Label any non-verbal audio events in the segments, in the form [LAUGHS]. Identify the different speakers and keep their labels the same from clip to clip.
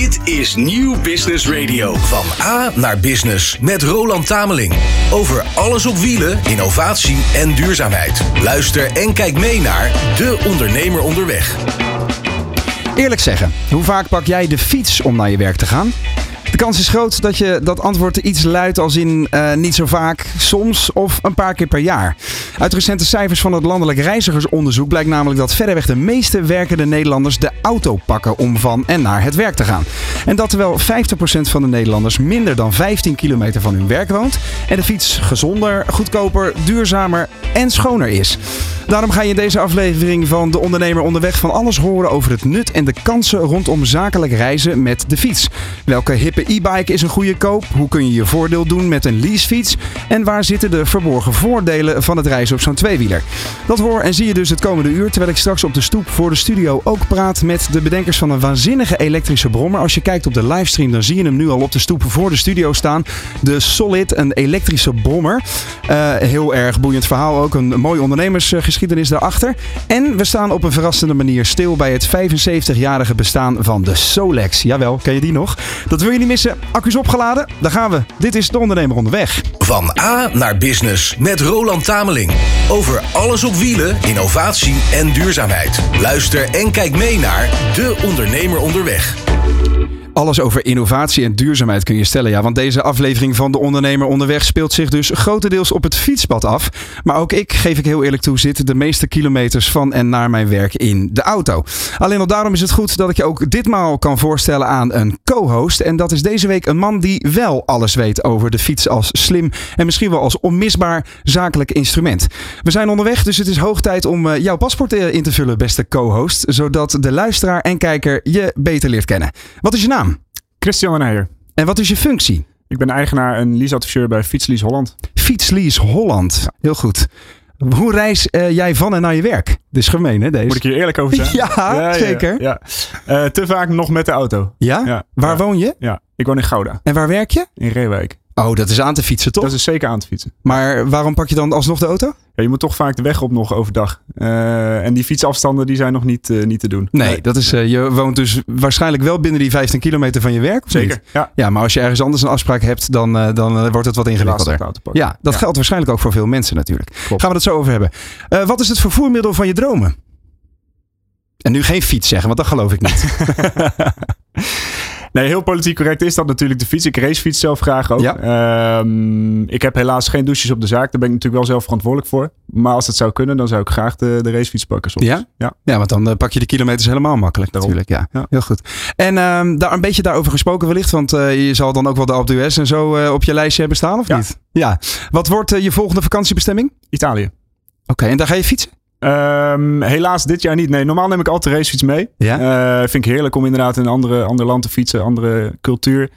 Speaker 1: Dit is Nieuw Business Radio. Van A naar Business met Roland Tameling. Over alles op wielen, innovatie en duurzaamheid. Luister en kijk mee naar De Ondernemer Onderweg.
Speaker 2: Eerlijk zeggen, hoe vaak pak jij de fiets om naar je werk te gaan? Kans is groot dat je dat antwoord iets luidt als in uh, niet zo vaak, soms of een paar keer per jaar. Uit recente cijfers van het Landelijk Reizigersonderzoek blijkt namelijk dat verreweg de meeste werkende Nederlanders de auto pakken om van en naar het werk te gaan. En dat terwijl 50% van de Nederlanders minder dan 15 kilometer van hun werk woont en de fiets gezonder, goedkoper, duurzamer en schoner is. Daarom ga je in deze aflevering van De Ondernemer Onderweg van alles horen over het nut en de kansen rondom zakelijk reizen met de fiets. Welke hippe e-bike is een goede koop? Hoe kun je je voordeel doen met een leasefiets? En waar zitten de verborgen voordelen van het reizen op zo'n tweewieler? Dat hoor en zie je dus het komende uur, terwijl ik straks op de stoep voor de studio ook praat met de bedenkers van een waanzinnige elektrische brommer. Als je kijkt op de livestream, dan zie je hem nu al op de stoep voor de studio staan. De Solid, een elektrische brommer. Uh, heel erg boeiend verhaal ook, een mooi ondernemersgeschiedenis daarachter. En we staan op een verrassende manier stil bij het 75-jarige bestaan van de Solex. Jawel, ken je die nog? Dat wil niet missen. Accu's opgeladen? Daar gaan we. Dit is De Ondernemer Onderweg.
Speaker 1: Van A naar Business met Roland Tameling. Over alles op wielen, innovatie en duurzaamheid. Luister en kijk mee naar De Ondernemer Onderweg.
Speaker 2: Alles over innovatie en duurzaamheid kun je stellen. Ja, want deze aflevering van De Ondernemer Onderweg speelt zich dus grotendeels op het fietspad af. Maar ook ik, geef ik heel eerlijk toe, zit de meeste kilometers van en naar mijn werk in de auto. Alleen al daarom is het goed dat ik je ook ditmaal kan voorstellen aan een co-host. En dat is deze week een man die wel alles weet over de fiets als slim en misschien wel als onmisbaar zakelijk instrument. We zijn onderweg, dus het is hoog tijd om eh, jouw paspoort eh, in te vullen, beste co-host. Zodat de luisteraar en kijker je beter leert kennen. Wat is je naam?
Speaker 3: Christian de Heijer.
Speaker 2: En wat is je functie?
Speaker 3: Ik ben eigenaar en leaseadviseur bij Fietslease Holland.
Speaker 2: Fietslease Holland. Heel goed. Hoe reis uh, jij van en naar je werk? Dit is gemeen, hè, deze?
Speaker 3: Moet ik hier eerlijk over zijn? [LAUGHS]
Speaker 2: ja, ja, zeker.
Speaker 3: Ja, ja. Uh, te vaak nog met de auto.
Speaker 2: Ja? Waar woon je?
Speaker 3: Ja, ik woon in Gouda.
Speaker 2: En waar werk je?
Speaker 3: In Reewijk.
Speaker 2: Oh, dat is aan te fietsen, toch?
Speaker 3: Dat is zeker aan te fietsen.
Speaker 2: Maar waarom pak je dan alsnog de auto?
Speaker 3: Ja, je moet toch vaak de weg op nog overdag. Uh, en die fietsafstanden die zijn nog niet, uh, niet te doen.
Speaker 2: Nee, nee. dat is, uh, je woont dus waarschijnlijk wel binnen die 15 kilometer van je werk. Of
Speaker 3: zeker,
Speaker 2: niet?
Speaker 3: ja.
Speaker 2: Ja, maar als je ergens anders een afspraak hebt, dan, dan wordt het wat ingewikkelder. Ja, dat ja. geldt waarschijnlijk ook voor veel mensen natuurlijk. Klopt. Gaan we het zo over hebben. wat is het vervoermiddel van je dromen? En nu geen fiets zeggen, want dat geloof ik niet. [LAUGHS] [LAUGHS]
Speaker 3: Nee, heel politiek correct is dat natuurlijk de fiets. Ik racefiets zelf graag ook. Ja. Um, ik heb helaas geen douches op de zaak. Daar ben ik natuurlijk wel zelf verantwoordelijk voor. Maar als het zou kunnen, dan zou ik graag de, de racefiets pakken. Soms.
Speaker 2: Ja? ja? Ja, want dan uh, pak je de kilometers helemaal makkelijk Daarom. natuurlijk. Ja. ja. heel goed. En um, daar een beetje daarover gesproken wellicht. Want uh, je zal dan ook wel de Alpe d'Huez en zo uh, op je lijstje hebben staan, of
Speaker 3: ja.
Speaker 2: niet? Ja. Wat wordt je volgende vakantiebestemming?
Speaker 3: Italië.
Speaker 2: Oké, okay, en daar ga je fietsen?
Speaker 3: Um, helaas dit jaar niet. Nee, normaal neem ik altijd racefiets mee.
Speaker 2: Ja?
Speaker 3: Uh, vind ik heerlijk om inderdaad in een andere, ander land te fietsen, andere cultuur.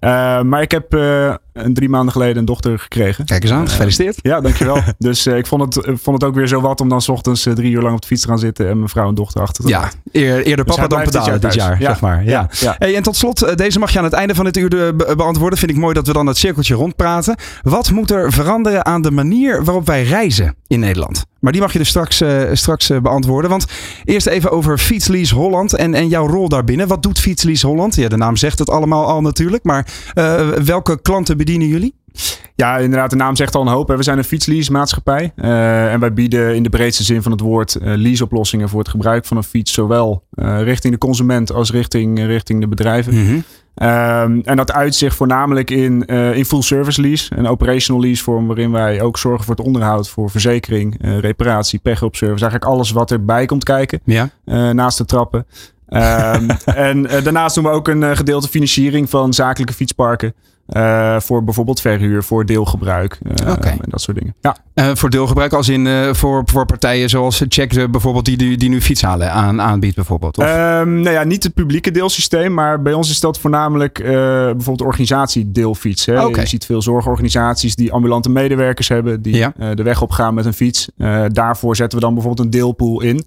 Speaker 3: Uh, maar ik heb uh, een drie maanden geleden een dochter gekregen.
Speaker 2: Kijk eens aan, gefeliciteerd.
Speaker 3: ja, dankjewel. [LAUGHS] dus ik vond het, vond het ook weer zo wat om dan 's ochtends drie uur lang op de fiets te gaan zitten en mijn vrouw en dochter achter te
Speaker 2: Ja, eer, eerder papa dus dan pedalen dit jaar, dit jaar
Speaker 3: ja.
Speaker 2: zeg maar. Ja.
Speaker 3: Ja. Ja.
Speaker 2: Hey, en tot slot, deze mag je aan het einde van dit uur be beantwoorden. Vind ik mooi dat we dan het cirkeltje rondpraten. Wat moet er veranderen aan de manier waarop wij reizen in Nederland? Maar die mag je dus straks, uh, straks uh, beantwoorden. Want eerst even over Fietslease Holland en, en jouw rol daarbinnen. Wat doet Fietslease Holland? Ja, de naam zegt het allemaal al natuurlijk. Maar uh, welke klanten bedienen jullie?
Speaker 3: Ja, inderdaad, de naam zegt al een hoop. We zijn een fietslease maatschappij. Uh, en wij bieden in de breedste zin van het woord uh, leaseoplossingen voor het gebruik van een fiets. Zowel uh, richting de consument als richting, richting de bedrijven.
Speaker 2: Mm -hmm.
Speaker 3: Um, en dat uit zich voornamelijk in, uh, in full service lease. Een operational lease vorm waarin wij ook zorgen voor het onderhoud, voor verzekering, uh, reparatie, pech-op service. Eigenlijk alles wat erbij komt kijken.
Speaker 2: Ja.
Speaker 3: Uh, naast de trappen. Um, [LAUGHS] en daarnaast doen we ook een gedeelte financiering van zakelijke fietsparken. Uh, voor bijvoorbeeld verhuur, voor deelgebruik uh,
Speaker 2: okay.
Speaker 3: en dat soort dingen. Ja.
Speaker 2: Uh, voor deelgebruik als in voor, voor partijen zoals Check bijvoorbeeld die, die, die nu fietshalen aan, aanbiedt bijvoorbeeld? Of?
Speaker 3: Um, nou ja, niet het publieke deelsysteem, maar bij ons is dat voornamelijk bijvoorbeeld organisatiedeelfiets. Hè?
Speaker 2: Okay.
Speaker 3: Je ziet veel zorgorganisaties die ambulante medewerkers hebben die
Speaker 2: ja.
Speaker 3: de weg op gaan met een fiets. daarvoor zetten we dan bijvoorbeeld een deelpool in.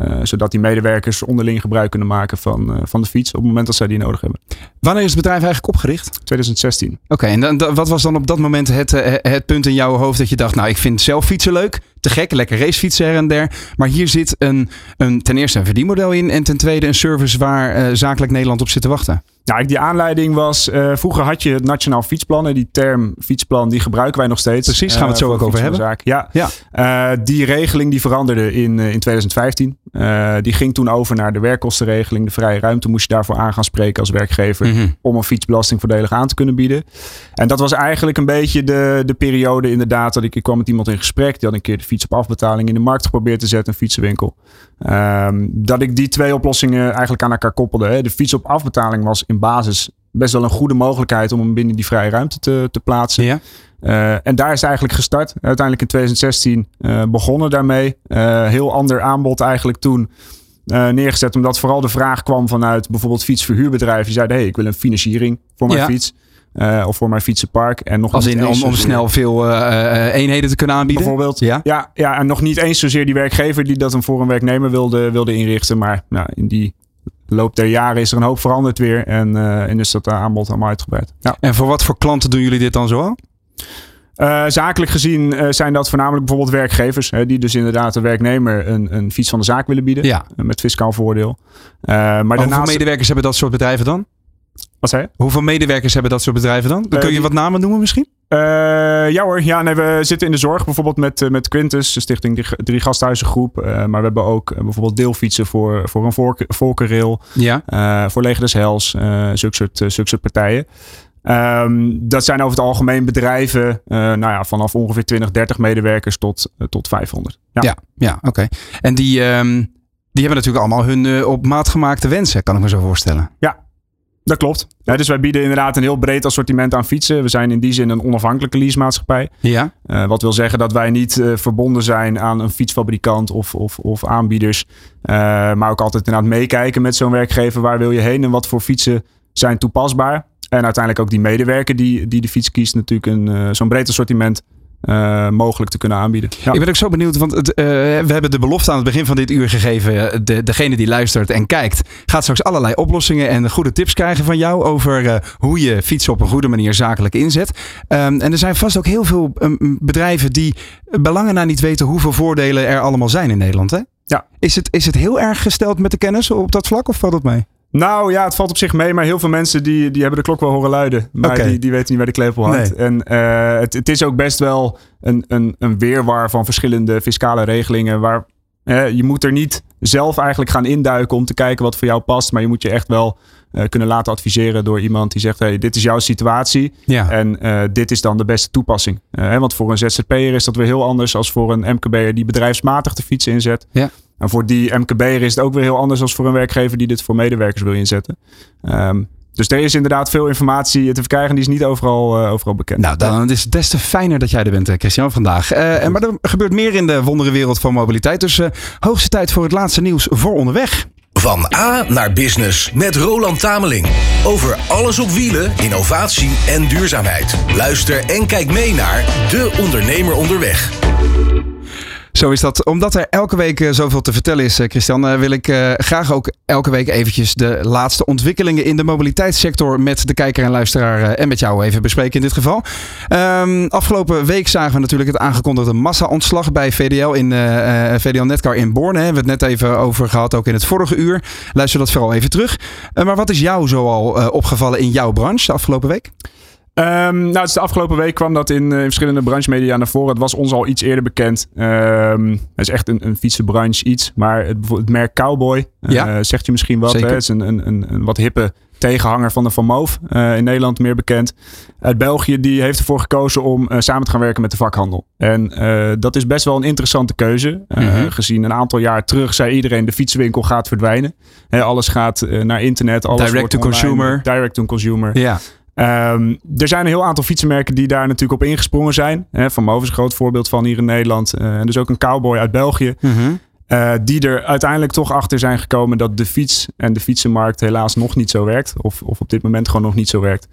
Speaker 3: Uh, zodat die medewerkers onderling gebruik kunnen maken van, uh, van de fiets op het moment dat zij die nodig hebben.
Speaker 2: Wanneer is het bedrijf eigenlijk opgericht?
Speaker 3: 2016.
Speaker 2: Oké, okay, en dan, wat was dan op dat moment het, het punt in jouw hoofd dat je dacht, nou ik vind zelf fietsen leuk, te gek, lekker racefietsen her en der. Maar hier zit een, een, ten eerste een verdienmodel in en ten tweede een service waar zakelijk Nederland op zit te wachten.
Speaker 3: Ja, die aanleiding was, uh, vroeger had je het Nationaal Fietsplan. En die term fietsplan, die gebruiken wij nog steeds.
Speaker 2: Precies, gaan we het zo ook over hebben.
Speaker 3: Ja, ja. Uh, die regeling die veranderde in, in 2015. die ging toen over naar de werkkostenregeling. De vrije ruimte moest je daarvoor aan gaan spreken als werkgever. Mhm. Om een fietsbelasting voordelig aan te kunnen bieden. En dat was eigenlijk een beetje de, de periode inderdaad dat ik, ik kwam met iemand in gesprek. Die had een keer de fiets op afbetaling in de markt geprobeerd te zetten. Een fietsenwinkel. Um, dat ik die twee oplossingen eigenlijk aan elkaar koppelde. Hè. De fiets op afbetaling was in basis best wel een goede mogelijkheid om hem binnen die vrije ruimte te, te plaatsen. Ja. Uh, en daar is eigenlijk gestart. Uiteindelijk in 2016 uh, begonnen daarmee. Uh, heel ander aanbod eigenlijk toen neergezet. Omdat vooral de vraag kwam vanuit bijvoorbeeld fietsverhuurbedrijven. Die zeiden, hey, ik wil een financiering voor mijn fiets. Uh, of voor mijn fietsenpark. En nog
Speaker 2: Als in om, om snel veel uh, eenheden te kunnen aanbieden?
Speaker 3: Bijvoorbeeld. Ja? ja? Ja, en nog niet eens zozeer die werkgever die dat hem voor een werknemer wilde, wilde inrichten. Maar nou, in die loop der jaren is er een hoop veranderd weer. En, uh, en is dat aanbod allemaal uitgebreid.
Speaker 2: Ja. En voor wat voor klanten doen jullie dit dan zo
Speaker 3: uh, zakelijk gezien uh, zijn dat voornamelijk bijvoorbeeld werkgevers. Hè, die dus inderdaad de werknemer een, een fiets van de zaak willen bieden. Ja. met fiscaal voordeel.
Speaker 2: maar daarnaast... hoeveel medewerkers hebben dat soort bedrijven dan?
Speaker 3: Wat zei je?
Speaker 2: Hoeveel medewerkers hebben dat soort bedrijven dan? dan kun je wat namen noemen misschien?
Speaker 3: Uh, ja hoor, ja, nee, we zitten in de zorg bijvoorbeeld met, met Quintus, de stichting Drie, drie Gasthuizengroep. Uh, maar we hebben ook bijvoorbeeld deelfietsen voor, voor een volk, Volkerrail, ja. Voor Leger des Hels, zulke, soort, zulke soort partijen. Um, dat zijn over het algemeen bedrijven nou ja, vanaf ongeveer 20, 30 medewerkers tot, tot 500.
Speaker 2: Ja, ja, ja oké. En die, um, die hebben natuurlijk allemaal hun op maat gemaakte wensen, kan ik me zo voorstellen.
Speaker 3: Ja, dat klopt. Ja, dus wij bieden inderdaad een heel breed assortiment aan fietsen. We zijn in die zin een onafhankelijke leasemaatschappij. Ja. Uh, wat wil zeggen dat wij niet uh, verbonden zijn aan een fietsfabrikant of, of, of aanbieders. Uh, maar ook altijd inderdaad meekijken met zo'n werkgever. Waar wil je heen en wat voor fietsen zijn toepasbaar? En uiteindelijk ook die medewerker die, die de fiets kiest natuurlijk een zo'n breed assortiment uh, mogelijk te kunnen aanbieden.
Speaker 2: Ja. Ik ben ook zo benieuwd, want het, uh, we hebben de belofte aan het begin van dit uur gegeven. De, degene die luistert en kijkt, gaat straks allerlei oplossingen en goede tips krijgen van jou over uh, hoe je fietsen op een goede manier zakelijk inzet. Um, en er zijn vast ook heel veel um, bedrijven die belangen naar niet weten hoeveel voordelen er allemaal zijn in Nederland. Hè? Ja. Is, het, is het heel erg gesteld met de kennis op dat vlak of valt dat mee?
Speaker 3: Nou ja, het valt op zich mee, maar heel veel mensen die, die hebben de klok wel horen luiden. Maar die, die weten niet waar de klepel hangt. En uh, het, het is ook best wel een, een, een weerwar van verschillende fiscale regelingen. Waar uh, je moet er niet zelf eigenlijk gaan induiken om te kijken wat voor jou past. Maar je moet je echt wel uh, kunnen laten adviseren door iemand die zegt: hey, dit is jouw situatie. Ja. En dit is dan de beste toepassing. want voor een ZZP'er is dat weer heel anders als voor een MKB'er die bedrijfsmatig de fiets inzet. Ja. En voor die MKB'er is het ook weer heel anders dan voor een werkgever die dit voor medewerkers wil inzetten. Um, dus er is inderdaad veel informatie te verkrijgen. Die is niet overal, uh, overal bekend.
Speaker 2: Nou, dan is het des te fijner dat jij er bent, eh, Christian, vandaag. Uh, maar er gebeurt meer in de wonderenwereld van mobiliteit. Dus uh, hoogste tijd voor het laatste nieuws voor onderweg.
Speaker 1: Van A naar Business met Roland Tameling. Over alles op wielen, innovatie en duurzaamheid. Luister en kijk mee naar De Ondernemer Onderweg.
Speaker 2: Zo is dat. Omdat er elke week uh, zoveel te vertellen is, uh, Christian, uh, wil ik graag ook elke week eventjes de laatste ontwikkelingen in de mobiliteitssector met de kijker en luisteraar en met jou even bespreken in dit geval. Um, afgelopen week zagen we natuurlijk het aangekondigde massa-ontslag bij VDL in VDL Netcar in. Daar hebben we het net even over gehad, ook in het vorige uur. Luister dat vooral even terug. maar wat is jou zoal opgevallen in jouw branche de afgelopen week?
Speaker 3: Um, nou, dus de afgelopen week kwam dat in, uh, in verschillende branchemedia naar voren. Het was ons al iets eerder bekend. Um, het is echt een, een fietsenbranche iets. Maar het, het merk Cowboy, uh, zegt je misschien wat. Hè? Het is een, een, een, wat hippe tegenhanger van de Van Moof. Uh, in Nederland meer bekend. Uit België, die heeft ervoor gekozen om samen te gaan werken met de vakhandel. En dat is best wel een interessante keuze. Mm -hmm. Gezien een aantal jaar terug zei iedereen de fietswinkel gaat verdwijnen. alles gaat naar internet. Alles
Speaker 2: direct to online, consumer.
Speaker 3: Direct to consumer. Ja. Um, er zijn een heel aantal fietsenmerken die daar natuurlijk op ingesprongen zijn. Hè, van Moven is een groot voorbeeld van hier in Nederland. Uh, en dus ook een cowboy uit België. Mm -hmm. uh, die er uiteindelijk toch achter zijn gekomen dat de fiets en de fietsenmarkt helaas nog niet zo werkt. Of, of op dit moment gewoon nog niet zo werkt.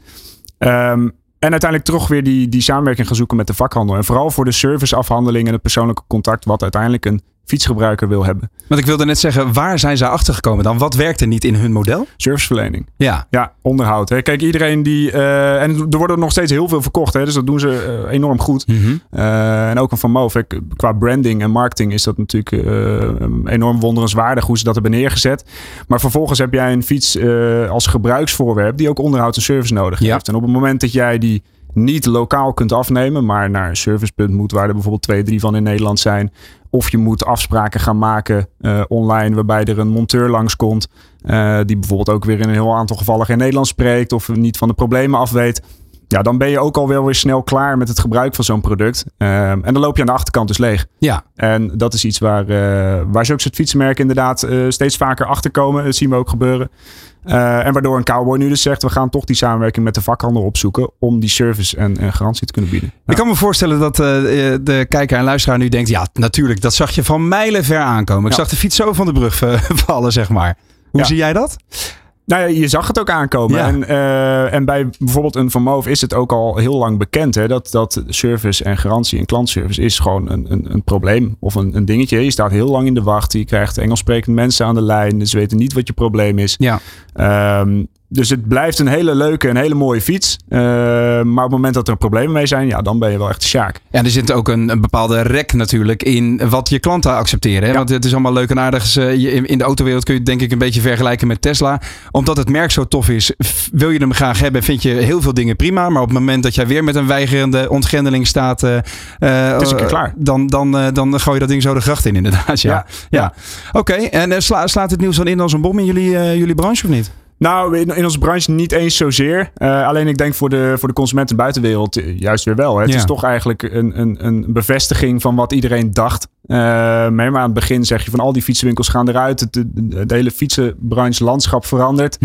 Speaker 3: Um, en uiteindelijk toch weer die, die samenwerking gaan zoeken met de vakhandel. En vooral voor de serviceafhandeling en het persoonlijke contact, wat uiteindelijk een fietsgebruiker wil hebben.
Speaker 2: Want ik wilde net zeggen, waar zijn ze achtergekomen dan? Wat werkte niet in hun model?
Speaker 3: Serviceverlening.
Speaker 2: Ja.
Speaker 3: Ja, onderhoud. Hè. Kijk, iedereen die... Uh, en er worden nog steeds heel veel verkocht. Hè, dus dat doen ze uh, enorm goed. Mm -hmm. uh, en ook een Van Moof. Qua branding en marketing is dat natuurlijk enorm wonderenswaardig hoe ze dat hebben neergezet. Maar vervolgens heb jij een fiets als gebruiksvoorwerp die ook onderhoud en service nodig
Speaker 2: Ja.
Speaker 3: heeft. En op het moment dat jij die niet lokaal kunt afnemen, maar naar een servicepunt moet, waar er bijvoorbeeld twee, drie van in Nederland zijn. Of je moet afspraken gaan maken uh, online, waarbij er een monteur langskomt. Uh, die bijvoorbeeld ook weer in een heel aantal gevallen geen Nederlands spreekt. Of niet van de problemen af weet. Ja, dan ben je ook alweer weer snel klaar met het gebruik van zo'n product. Uh, en dan loop je aan de achterkant dus leeg.
Speaker 2: Ja.
Speaker 3: En dat is iets waar, uh, waar zulke soort fietsenmerken inderdaad uh, steeds vaker achter komen. Dat zien we ook gebeuren. Uh, en waardoor een cowboy nu dus zegt: we gaan toch die samenwerking met de vakhandel opzoeken. om die service en, en garantie te kunnen bieden.
Speaker 2: Ik kan me voorstellen dat de kijker en luisteraar nu denkt: ja, natuurlijk, dat zag je van mijlen ver aankomen. Ik
Speaker 3: Ja.
Speaker 2: zag de fiets zo van de brug [LAUGHS] vallen, zeg maar. Hoe
Speaker 3: Ja.
Speaker 2: zie jij dat?
Speaker 3: Nou ja, je zag het ook aankomen.
Speaker 2: Ja.
Speaker 3: En, eh, en bij bijvoorbeeld een Van Moof is het ook al heel lang bekend hè, dat, dat service en garantie en klantservice is gewoon een, een, een probleem of een, een dingetje. Je staat heel lang in de wacht. Je krijgt Engels sprekende mensen aan de lijn. Ze weten niet wat je probleem is.
Speaker 2: Ja.
Speaker 3: Ehm, dus het blijft een hele leuke en hele mooie fiets. Eh, maar op het moment dat er problemen mee zijn, ja, dan ben je wel echt de sjaak.
Speaker 2: Ja, er zit ook een, een bepaalde rek natuurlijk in wat je klanten accepteren. Hè?
Speaker 3: Ja.
Speaker 2: Want het is allemaal leuk en aardig. In de autowereld kun je het denk ik een beetje vergelijken met Tesla. Omdat het merk zo tof is, wil je hem graag hebben, vind je heel veel dingen prima. Maar op het moment dat jij weer met een weigerende ontgrendeling staat, eh, eh,
Speaker 3: Het is een keer klaar.
Speaker 2: Dan, dan, eh, dan gooi je dat ding zo de gracht in, inderdaad. Ja.
Speaker 3: Ja,
Speaker 2: ja. Oké, en sla- slaat het nieuws dan in als een bom in jullie, jullie branche of niet?
Speaker 3: Nou, in, in onze branche niet eens zozeer. Eh, alleen ik denk voor de, voor de consument en buitenwereld eh, juist weer wel. Hè. Het
Speaker 2: Ja.
Speaker 3: is toch eigenlijk een, een, een bevestiging van wat iedereen dacht. Eh, maar aan het begin zeg je van al die fietsenwinkels gaan eruit. Het, de, de hele fietsenbranche landschap verandert.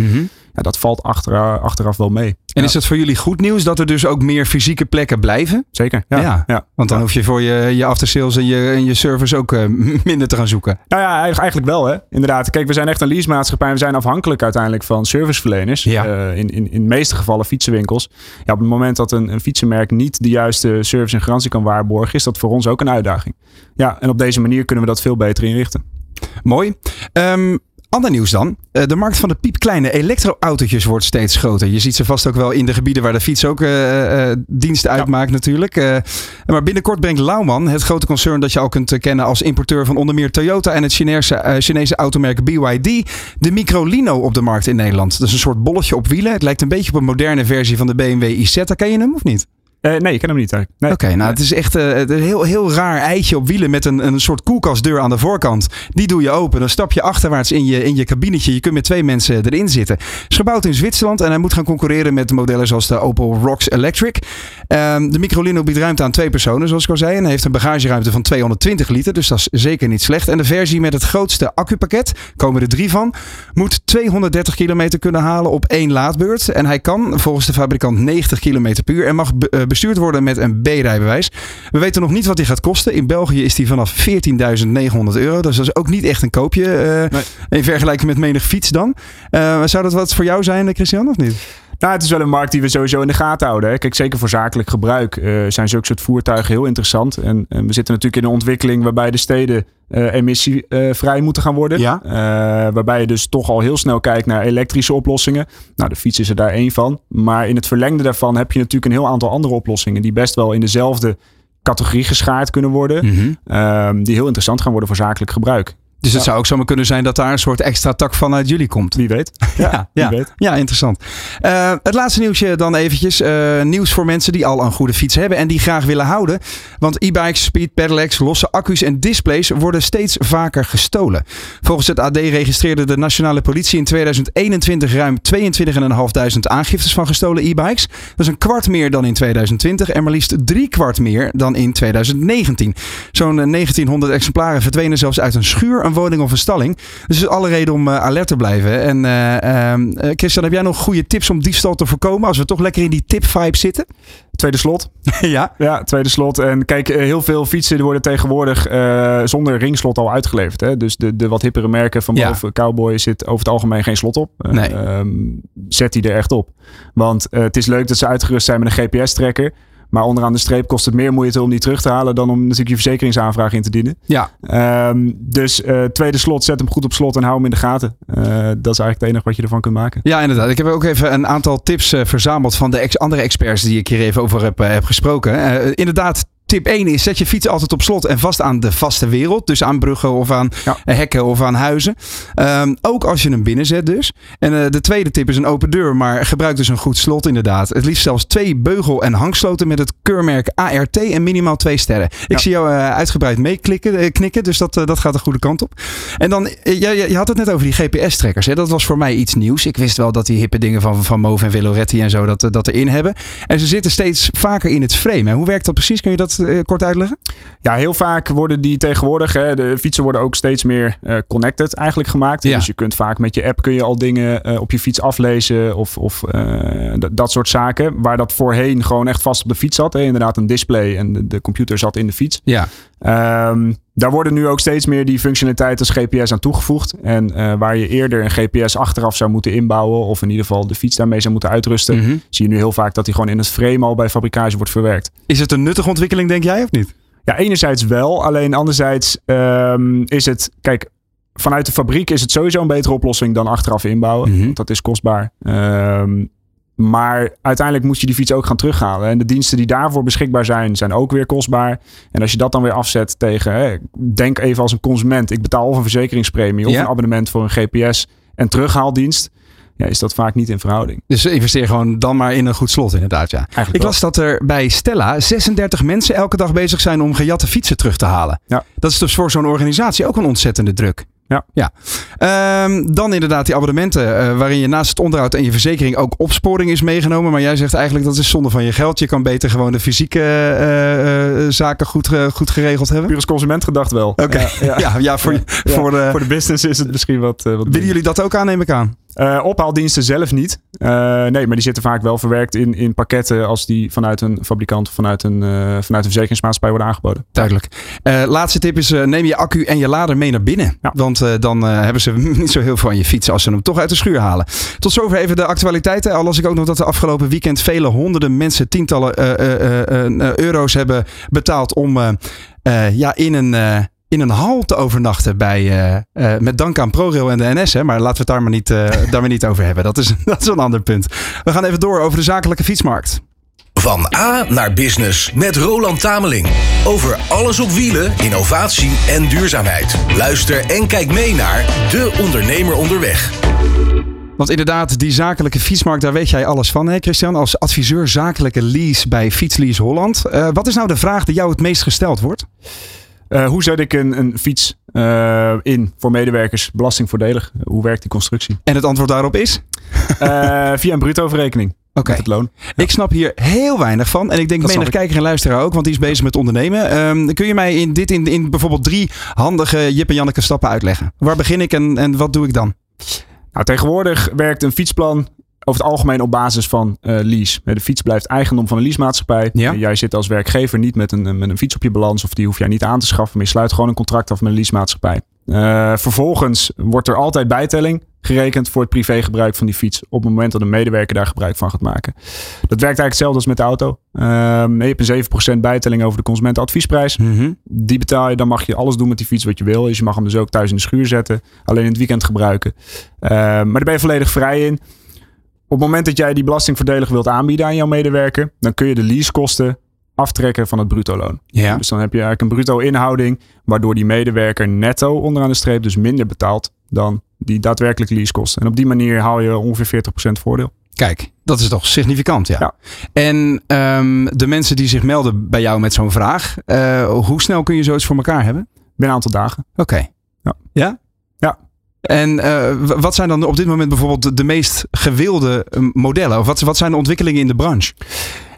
Speaker 3: Ja, dat valt achteraf, achteraf wel mee.
Speaker 2: En
Speaker 3: Ja,
Speaker 2: is het voor jullie goed nieuws dat er dus ook meer fysieke plekken blijven?
Speaker 3: Zeker, ja.
Speaker 2: Ja.
Speaker 3: ja.
Speaker 2: Want dan hoef je voor je, je aftersales en je, en je service ook eh, [LAUGHS] minder te gaan zoeken.
Speaker 3: Nou ja, eigenlijk- wel hè. Inderdaad. Kijk, we zijn echt een leasemaatschappij. en We zijn afhankelijk uiteindelijk van serviceverleners.
Speaker 2: Ja.
Speaker 3: Eh, in, in, in de meeste gevallen fietsenwinkels. Ja, op het moment dat een, een fietsenmerk niet de juiste service en garantie kan waarborgen... is dat voor ons ook een uitdaging. Ja, en op deze manier kunnen we dat veel beter inrichten.
Speaker 2: Mooi. Ehm, ander nieuws dan. Eh, de markt van de piepkleine elektroautootjes wordt steeds groter. Je ziet ze vast ook wel in de gebieden waar de fiets ook eh, dienst uitmaakt natuurlijk. Maar binnenkort brengt Lauman, het grote concern dat je al kunt kennen als importeur van onder meer Toyota en het Chinese, Chinese automerk BYD, de Microlino op de markt in Nederland. Dat is een soort bolletje op wielen. Het lijkt een beetje op een moderne versie van de BMW Isetta. Ken je hem of niet?
Speaker 3: Eh, nee, ik ken hem niet. Nee.
Speaker 2: Oké, nou het is echt eh, een heel, heel raar eitje op wielen met een, een soort koelkastdeur aan de voorkant. Die doe je open, dan stap je achterwaarts in je, in je kabinetje. Je kunt met twee mensen erin zitten. is gebouwd in Zwitserland en hij moet gaan concurreren met modellen zoals de Opel Rocks Electric. Ehm, de Microlino biedt ruimte aan twee personen, zoals ik al zei. En hij heeft een bagageruimte van 220 liter, dus dat is zeker niet slecht. En de versie met het grootste accupakket, komen er drie van, moet 230 kilometer kunnen halen op één laadbeurt. En hij kan volgens de fabrikant 90 kilometer per uur en mag eh, bestuurd worden met een B-rijbewijs. We weten nog niet wat die gaat kosten. In België is die vanaf 14.900 euro. Dus dat is ook niet echt een koopje
Speaker 3: Nee.
Speaker 2: in vergelijking met menig fiets dan. Eh, zou dat wat voor jou zijn, eh, Christian, of niet?
Speaker 3: Nou, het is wel een markt die we sowieso in de gaten houden. Hè. Kijk, zeker voor zakelijk gebruik eh, zijn zulke soort voertuigen heel interessant. En, en we zitten natuurlijk in een ontwikkeling waarbij de steden eh, emissievrij moeten gaan worden.
Speaker 2: Ja.
Speaker 3: Eh, waarbij je dus toch al heel snel kijkt naar elektrische oplossingen. Nou, de fiets is er daar één van. Maar in het verlengde daarvan heb je natuurlijk een heel aantal andere oplossingen die best wel in dezelfde categorie geschaard kunnen worden. Ehm, die heel interessant gaan worden voor zakelijk gebruik.
Speaker 2: Dus het zou ook zomaar kunnen zijn dat daar een soort extra tak vanuit jullie komt.
Speaker 3: Wie weet.
Speaker 2: Ja, [LAUGHS] ja.
Speaker 3: wie weet.
Speaker 2: ja interessant. Eh, het laatste nieuwsje dan eventjes. Eh, nieuws voor mensen die al een goede fiets hebben en die graag willen houden. Want e-bikes, speed pedelecs, losse accu's en displays worden steeds vaker gestolen. Volgens het AD registreerde de nationale politie in 2021 ruim 22.500 aangiftes van gestolen e-bikes. Dat is een kwart meer dan in 2020 en maar liefst drie kwart meer dan in 2019. Zo'n eh, 1900 exemplaren verdwenen zelfs uit een schuur, een woning of een stalling. Dus is alle reden om eh, alert te blijven. En eh, ehm, eh, Christian, heb jij nog goede tips om diefstal te voorkomen als we toch lekker in die tip-vibe zitten?
Speaker 3: Tweede slot. [LAUGHS]
Speaker 2: ja.
Speaker 3: Ja, tweede slot. En kijk, heel veel fietsen worden tegenwoordig zonder ringslot al uitgeleverd. Hè? Dus de, de wat hippere merken van
Speaker 2: Ja.
Speaker 3: boven Cowboy zit over het algemeen geen slot op. Eh,
Speaker 2: Nee.
Speaker 3: ehm, zet die er echt op. Want het is leuk dat ze uitgerust zijn met een GPS-tracker. Maar onderaan de streep kost het meer moeite om die terug te halen dan om natuurlijk je verzekeringsaanvraag in te dienen.
Speaker 2: Ja.
Speaker 3: Ehm, dus uh, tweede slot, zet hem goed op slot en hou hem in de gaten. Uh, dat is eigenlijk het enige wat je ervan kunt maken.
Speaker 2: Ja, inderdaad. Ik heb ook even een aantal tips uh, verzameld van de ex andere experts die ik hier even over heb, heb gesproken. inderdaad, Tip 1 is, zet je fiets altijd op slot en vast aan de vaste wereld. Dus aan bruggen of aan ja. hekken of aan huizen. Um, ook als je hem binnenzet dus. En uh, de tweede tip is een open deur, maar gebruik dus een goed slot inderdaad. Het liefst zelfs twee beugel- en hangsloten met het keurmerk ART en minimaal twee sterren. Ik ja. zie jou uh, uitgebreid meeklikken, uh, knikken, dus dat, dat gaat de goede kant op. En dan, je, je had het net over die GPS-trekkers. Dat was voor mij iets nieuws. Ik wist wel dat die hippe dingen van, van Move en Veloretti en zo dat, dat erin hebben. En ze zitten steeds vaker in het frame. Hoe werkt dat precies? Kun je dat kort uitleggen?
Speaker 3: Ja, heel vaak worden die tegenwoordig, hè, de fietsen worden ook steeds meer uh, connected eigenlijk gemaakt. Ja. Dus je kunt vaak met je app kun je al dingen uh, op je fiets aflezen of, of dat soort zaken. Waar dat voorheen gewoon echt vast op de fiets zat. Hè. Inderdaad een display en de, de computer zat in de fiets.
Speaker 2: Ja.
Speaker 3: Um, daar worden nu ook steeds meer die functionaliteiten als GPS aan toegevoegd. En uh, waar je eerder een GPS achteraf zou moeten inbouwen, of in ieder geval de fiets daarmee zou moeten uitrusten, mm -hmm. zie je nu heel vaak dat die gewoon in het frame al bij fabrikage wordt verwerkt.
Speaker 2: Is het een nuttige ontwikkeling, denk jij, of niet?
Speaker 3: Ja, enerzijds wel. Alleen anderzijds um, is het, kijk, vanuit de fabriek is het sowieso een betere oplossing dan achteraf inbouwen. Mm -hmm. Want dat is kostbaar. Um, maar uiteindelijk moet je die fiets ook gaan terughalen. En de diensten die daarvoor beschikbaar zijn, zijn ook weer kostbaar. En als je dat dan weer afzet tegen, hè, denk even als een consument. Ik betaal of een verzekeringspremie of ja. een abonnement voor een GPS en terughaaldienst. Ja, is dat vaak niet in verhouding.
Speaker 2: Dus investeer gewoon dan maar in een goed slot, inderdaad. Ja. Eigenlijk ik las dat er bij Stella 36 mensen elke dag bezig zijn om gejatte fietsen terug te halen.
Speaker 3: Ja.
Speaker 2: Dat is dus voor zo'n organisatie ook een ontzettende druk.
Speaker 3: Ja.
Speaker 2: ja. Um, dan inderdaad die abonnementen uh, waarin je naast het onderhoud en je verzekering ook opsporing is meegenomen. Maar jij zegt eigenlijk dat is zonde van je geld. Je kan beter gewoon de fysieke uh, uh, zaken goed, goed geregeld hebben.
Speaker 3: Puur als consument gedacht wel.
Speaker 2: Oké, okay. ja, [LAUGHS] ja. ja, voor, [LAUGHS] Voor, de,
Speaker 3: voor de business is het misschien wat... wat
Speaker 2: Willen jullie dat ook aan, neem ik aan?
Speaker 3: Uh, ophaaldiensten zelf niet. Uh, nee, maar die zitten vaak wel verwerkt in, in pakketten als die vanuit een fabrikant of vanuit een, uh, vanuit een verzekeringsmaatschappij worden aangeboden.
Speaker 2: Duidelijk. laatste tip is: neem je accu en je lader mee naar binnen. Ja. Want dan hebben ze [LAUGHS] niet zo heel veel aan je fiets als ze hem toch uit de schuur halen. Tot zover even de actualiteiten. Al las ik ook nog dat de afgelopen weekend vele honderden mensen tientallen euro's hebben betaald om ja, in een in een hal te overnachten bij, uh, uh, met dank aan ProRail en de NS. Hè, maar laten we het daar maar niet, uh, [LAUGHS] daar maar niet over hebben. Dat is, [LAUGHS] dat is een ander punt. We gaan even door over de zakelijke fietsmarkt.
Speaker 1: Van A naar Business met Roland Tameling. Over alles op wielen, innovatie en duurzaamheid. Luister en kijk mee naar De Ondernemer Onderweg.
Speaker 2: Want inderdaad, die zakelijke fietsmarkt, daar weet jij alles van, hè Christian? Als adviseur zakelijke lease bij Fietslease Holland. wat is nou de vraag die jou het meest gesteld wordt?
Speaker 3: Uh, hoe zet ik een, een fiets uh, in voor medewerkers belastingvoordelig? Hoe werkt die constructie?
Speaker 2: En het antwoord daarop is?
Speaker 3: Uh, [LAUGHS] via een bruto-verrekening.
Speaker 2: Oké.
Speaker 3: Het loon.
Speaker 2: Ja. Ik snap hier heel weinig van. En ik denk menig kijker en luisteraar ook, want die is bezig met ondernemen. Um, kun je mij in dit in, in bijvoorbeeld drie handige Jip en Janneke stappen uitleggen? Waar begin ik en, en wat doe ik dan?
Speaker 3: Nou, tegenwoordig werkt een fietsplan over het algemeen op basis van uh, lease. De fiets blijft eigendom van een leasemaatschappij.
Speaker 2: Ja?
Speaker 3: Jij zit als werkgever niet met een, met een fiets op je balans of die hoef jij niet aan te schaffen, maar je sluit gewoon een contract af met een leasemaatschappij. Uh, vervolgens wordt er altijd bijtelling gerekend voor het privégebruik van die fiets op het moment dat een medewerker daar gebruik van gaat maken. Dat werkt eigenlijk hetzelfde als met de auto. Uh, je hebt een 7% bijtelling over de consumentenadviesprijs.
Speaker 2: Mm -hmm.
Speaker 3: Die betaal je, dan mag je alles doen met die fiets wat je wil. Dus je mag hem dus ook thuis in de schuur zetten, alleen in het weekend gebruiken. Uh, maar daar ben je volledig vrij in. Op het moment dat jij die belastingvoordelig wilt aanbieden aan jouw medewerker, dan kun je de leasekosten aftrekken van het bruto loon.
Speaker 2: Ja.
Speaker 3: Dus dan heb je eigenlijk een bruto inhouding, waardoor die medewerker netto onderaan de streep dus minder betaalt dan die daadwerkelijke leasekosten. En op die manier haal je ongeveer 40% voordeel.
Speaker 2: Kijk, dat is toch significant, ja.
Speaker 3: ja.
Speaker 2: En um, de mensen die zich melden bij jou met zo'n vraag, uh, hoe snel kun je zoiets voor elkaar hebben?
Speaker 3: Binnen een aantal dagen.
Speaker 2: Oké. Okay.
Speaker 3: Ja.
Speaker 2: Ja?
Speaker 3: Ja.
Speaker 2: En uh, wat zijn dan op dit moment bijvoorbeeld de, meest gewilde modellen? Of wat, wat zijn de ontwikkelingen in de branche?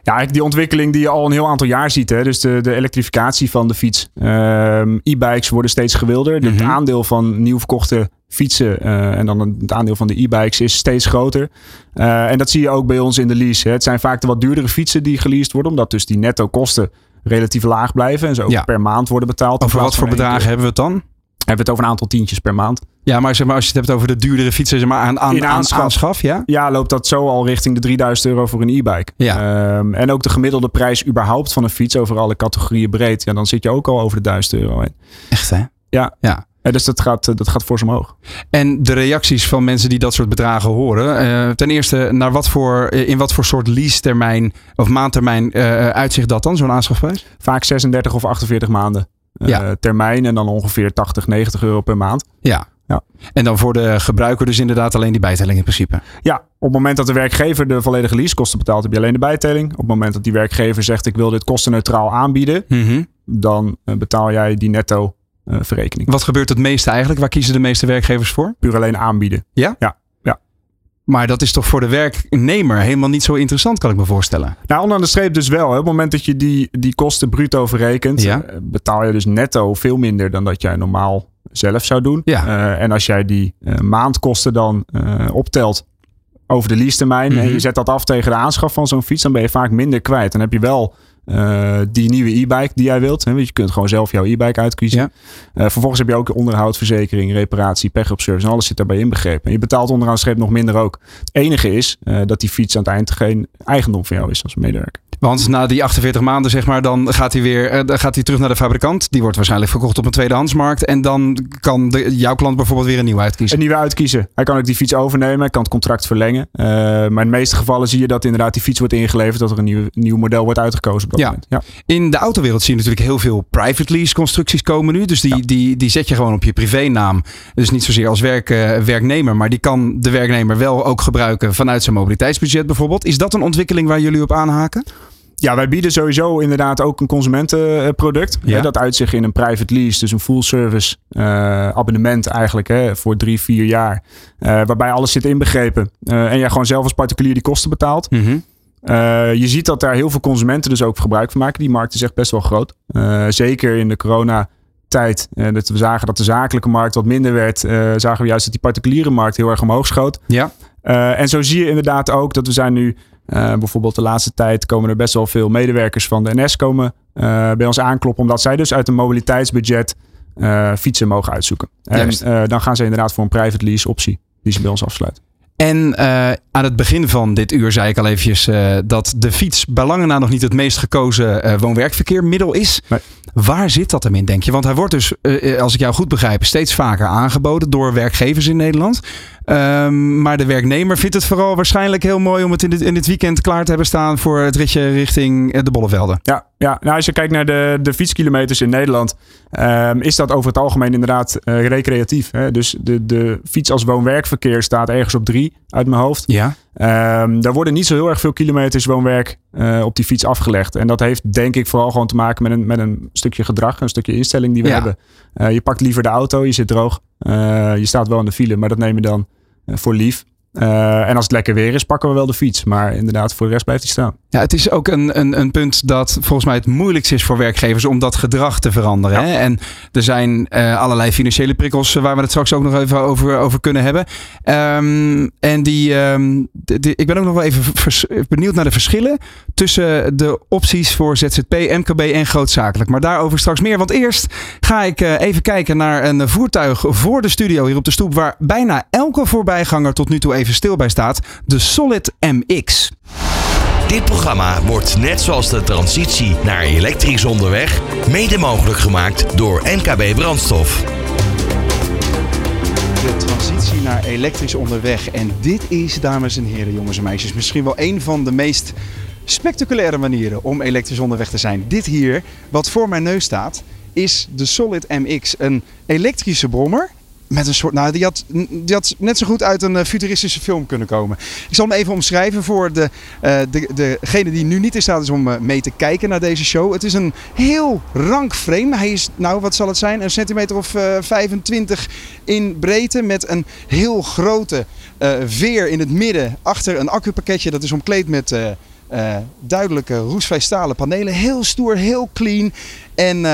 Speaker 3: Ja, eigenlijk die ontwikkeling die je al een heel aantal jaar ziet. Hè? Dus de, de elektrificatie van de fiets. Um, E-bikes worden steeds gewilder. Mm -hmm. Het aandeel van nieuw verkochte fietsen uh, en dan het aandeel van de e-bikes is steeds groter. Uh, en dat zie je ook bij ons in de lease. Hè? Het zijn vaak de wat duurdere fietsen die geleased worden. Omdat dus die netto kosten relatief laag blijven. En ze ook
Speaker 2: ja.
Speaker 3: per maand worden betaald.
Speaker 2: Over wat voor bedragen hebben we het dan?
Speaker 3: Hebben we het over een aantal tientjes per maand.
Speaker 2: Ja, maar, zeg maar als je het hebt over de duurdere fietsen zeg maar, aan, aan,
Speaker 3: In
Speaker 2: aan
Speaker 3: aanschaf.
Speaker 2: aanschaf, ja?
Speaker 3: Ja, loopt dat zo al richting de 3000 euro voor een e-bike.
Speaker 2: Ja.
Speaker 3: Ehm, en ook de gemiddelde prijs überhaupt van een fiets over alle categorieën breed. Ja, dan zit je ook al over de 1000 euro heen.
Speaker 2: Echt hè?
Speaker 3: Ja.
Speaker 2: ja.
Speaker 3: En dus dat gaat, dat gaat fors omhoog.
Speaker 2: En de reacties van mensen die dat soort bedragen horen. eh, ten eerste, naar wat voor, eh, in wat voor soort lease termijn of maandtermijn eh uitzicht dat dan, zo'n aanschafprijs?
Speaker 3: Vaak 36 of 48 maanden
Speaker 2: Ja.
Speaker 3: termijn. En dan ongeveer 80, 90 euro per maand.
Speaker 2: Ja.
Speaker 3: Ja.
Speaker 2: En dan voor de gebruiker dus inderdaad alleen die bijtelling in principe.
Speaker 3: Ja, op het moment dat de werkgever de volledige leasekosten betaalt, heb je alleen de bijtelling. Op het moment dat die werkgever zegt ik wil dit kostenneutraal aanbieden, dan eh, betaal jij die netto eh, verrekening.
Speaker 2: Wat gebeurt het meeste eigenlijk? Waar kiezen de meeste werkgevers voor?
Speaker 3: Puur alleen aanbieden.
Speaker 2: Ja?
Speaker 3: Ja.
Speaker 2: Maar dat is toch voor de werknemer helemaal niet zo interessant, kan ik me voorstellen.
Speaker 3: Nou, onderaan de streep dus wel. Hè. Op het moment dat je die, die kosten bruto verrekent,
Speaker 2: Ja.
Speaker 3: eh, betaal je dus netto veel minder dan dat jij normaal zelf zou doen.
Speaker 2: Ja.
Speaker 3: Eh, en als jij die eh, maandkosten dan optelt over de leasetermijn en
Speaker 2: Mhm.
Speaker 3: je zet dat af tegen de aanschaf van zo'n fiets, dan ben je vaak minder kwijt. Dan heb je wel eh, die nieuwe e-bike die jij wilt. Hè? Want je kunt gewoon zelf jouw e-bike uitkiezen.
Speaker 2: Ja.
Speaker 3: Eh, vervolgens heb je ook onderhoud, verzekering, reparatie, pech op service. En alles zit daarbij inbegrepen. En je betaalt onderaan de streep nog minder ook. Het enige is eh, dat die fiets aan het eind geen eigendom van jou is als medewerker.
Speaker 2: Want na die 48 maanden, zeg maar, dan gaat hij weer eh, dan gaat hij terug naar de fabrikant. Die wordt waarschijnlijk verkocht op een tweedehandsmarkt. En dan kan de, jouw klant bijvoorbeeld weer een nieuw uitkiezen.
Speaker 3: Een nieuwe uitkiezen. Hij kan ook die fiets overnemen. Hij kan het contract verlengen. Eh, maar in de meeste gevallen zie je dat inderdaad die fiets wordt ingeleverd. Dat er een nieuw, nieuw model wordt uitgekozen op dat
Speaker 2: Ja.
Speaker 3: moment. Ja.
Speaker 2: In de autowereld zie je natuurlijk heel veel private lease constructies komen nu. Dus die, die, die zet je gewoon op je privénaam. Dus niet zozeer als werk, eh, werknemer. Maar die kan de werknemer wel ook gebruiken vanuit zijn mobiliteitsbudget bijvoorbeeld. Is dat een ontwikkeling waar jullie op aanhaken?
Speaker 3: Ja, wij bieden sowieso inderdaad ook een consumentenproduct.
Speaker 2: Ja.
Speaker 3: Hè, Dat uitzicht in een private lease, dus een full service eh, abonnement eigenlijk hè, voor drie, vier jaar. Eh, waarbij alles zit inbegrepen. Eh, en jij gewoon zelf als particulier die kosten betaalt. Eh, je ziet dat daar heel veel consumenten dus ook gebruik van maken. Die markt is echt best wel groot. Zeker in de coronatijd. eh, dat we zagen dat de zakelijke markt wat minder werd. zagen we juist dat die particuliere markt heel erg omhoog schoot.
Speaker 2: Ja.
Speaker 3: En zo zie je inderdaad ook dat we zijn nu, eh, bijvoorbeeld de laatste tijd, komen er best wel veel medewerkers van de NS komen eh, bij ons aankloppen, omdat zij dus uit een mobiliteitsbudget eh, fietsen mogen uitzoeken. En
Speaker 2: Juist.
Speaker 3: dan gaan ze inderdaad voor een private lease optie die ze bij ons afsluiten.
Speaker 2: En aan het begin van dit uur zei ik al eventjes dat de fiets bij lange na nog niet het meest gekozen woon-werkverkeermiddel is.
Speaker 3: Nee.
Speaker 2: Waar zit dat hem in, denk je? Want hij wordt dus, als ik jou goed begrijp, steeds vaker aangeboden door werkgevers in Nederland. Ehm, maar de werknemer vindt het vooral waarschijnlijk heel mooi om het in dit, in dit weekend klaar te hebben staan voor het ritje richting eh, de Bollevelden.
Speaker 3: Ja, ja. Nou, als je kijkt naar de, de fietskilometers in Nederland, ehm, is dat over het algemeen inderdaad eh, recreatief. Hè? Dus de, de fiets als woon-werkverkeer staat ergens op drie uit mijn hoofd.
Speaker 2: Ja.
Speaker 3: Ehm, daar worden niet zo heel erg veel kilometers woonwerk eh, op die fiets afgelegd. En dat heeft denk ik vooral gewoon te maken met een, met een stukje gedrag, een stukje instelling die we
Speaker 2: Ja.
Speaker 3: hebben. Je pakt liever de auto, je zit droog. Je staat wel in de file, maar dat neem je dan voor lief. Eh, en als het lekker weer is, pakken we wel de fiets. Maar inderdaad, voor de rest blijft hij staan.
Speaker 2: Ja, het is ook een, een, een punt dat volgens mij het moeilijkst is voor werkgevers om dat gedrag te veranderen. Hè? En er zijn eh, allerlei financiële prikkels eh, waar we het straks ook nog even over, over kunnen hebben. Ehm, en die, ehm, de- de- ik ben ook nog wel even vers- benieuwd naar de verschillen tussen de opties voor ZZP, MKB en grootzakelijk. Maar daarover straks meer. Want eerst ga ik even kijken naar een voertuig voor de studio hier op de stoep waar bijna elke voorbijganger tot nu toe even stil bij staat. De Solid MX.
Speaker 4: Dit programma wordt net zoals de transitie naar elektrisch onderweg mede mogelijk gemaakt door MKB Brandstof.
Speaker 2: De transitie naar elektrisch onderweg. En dit is, dames en heren, jongens en meisjes, misschien wel een van de meest spectaculaire manieren om elektrisch onderweg te zijn. Dit hier, wat voor mijn neus staat, is de Solid MX. Een elektrische brommer. Met een soort, nou, die had, die had net zo goed uit een eh, futuristische film kunnen komen. Ik zal hem even omschrijven voor de, eh, de, degene die nu niet in staat is om eh, mee te kijken naar deze show. Het is een heel rank frame. Hij is, nou wat zal het zijn, een centimeter of eh 25 in breedte. Met een heel grote veer in het midden achter een accupakketje. Dat is omkleed met duidelijke roestvrij stalen panelen. Heel stoer, heel clean. En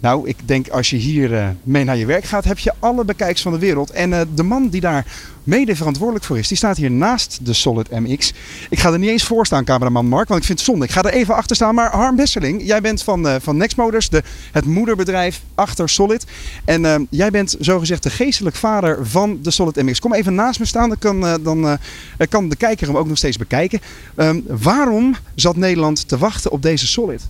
Speaker 2: Nou, ik denk als je hier uh, mee naar je werk gaat, heb je alle bekijks van de wereld. En uh, de man die daar mede verantwoordelijk voor is, die staat hier naast de Solid MX. Ik ga er niet eens voor staan, cameraman Mark, want ik vind het zonde. Ik ga er even achter staan. Maar Harm Besseling, jij bent van, uh, van Next Motors, de, het moederbedrijf achter Solid. En jij bent zogezegd de geestelijk vader van de Solid MX. Kom even naast me staan, dan kan, dan, kan de kijker hem ook nog steeds bekijken. Um, waarom zat Nederland te wachten op deze Solid?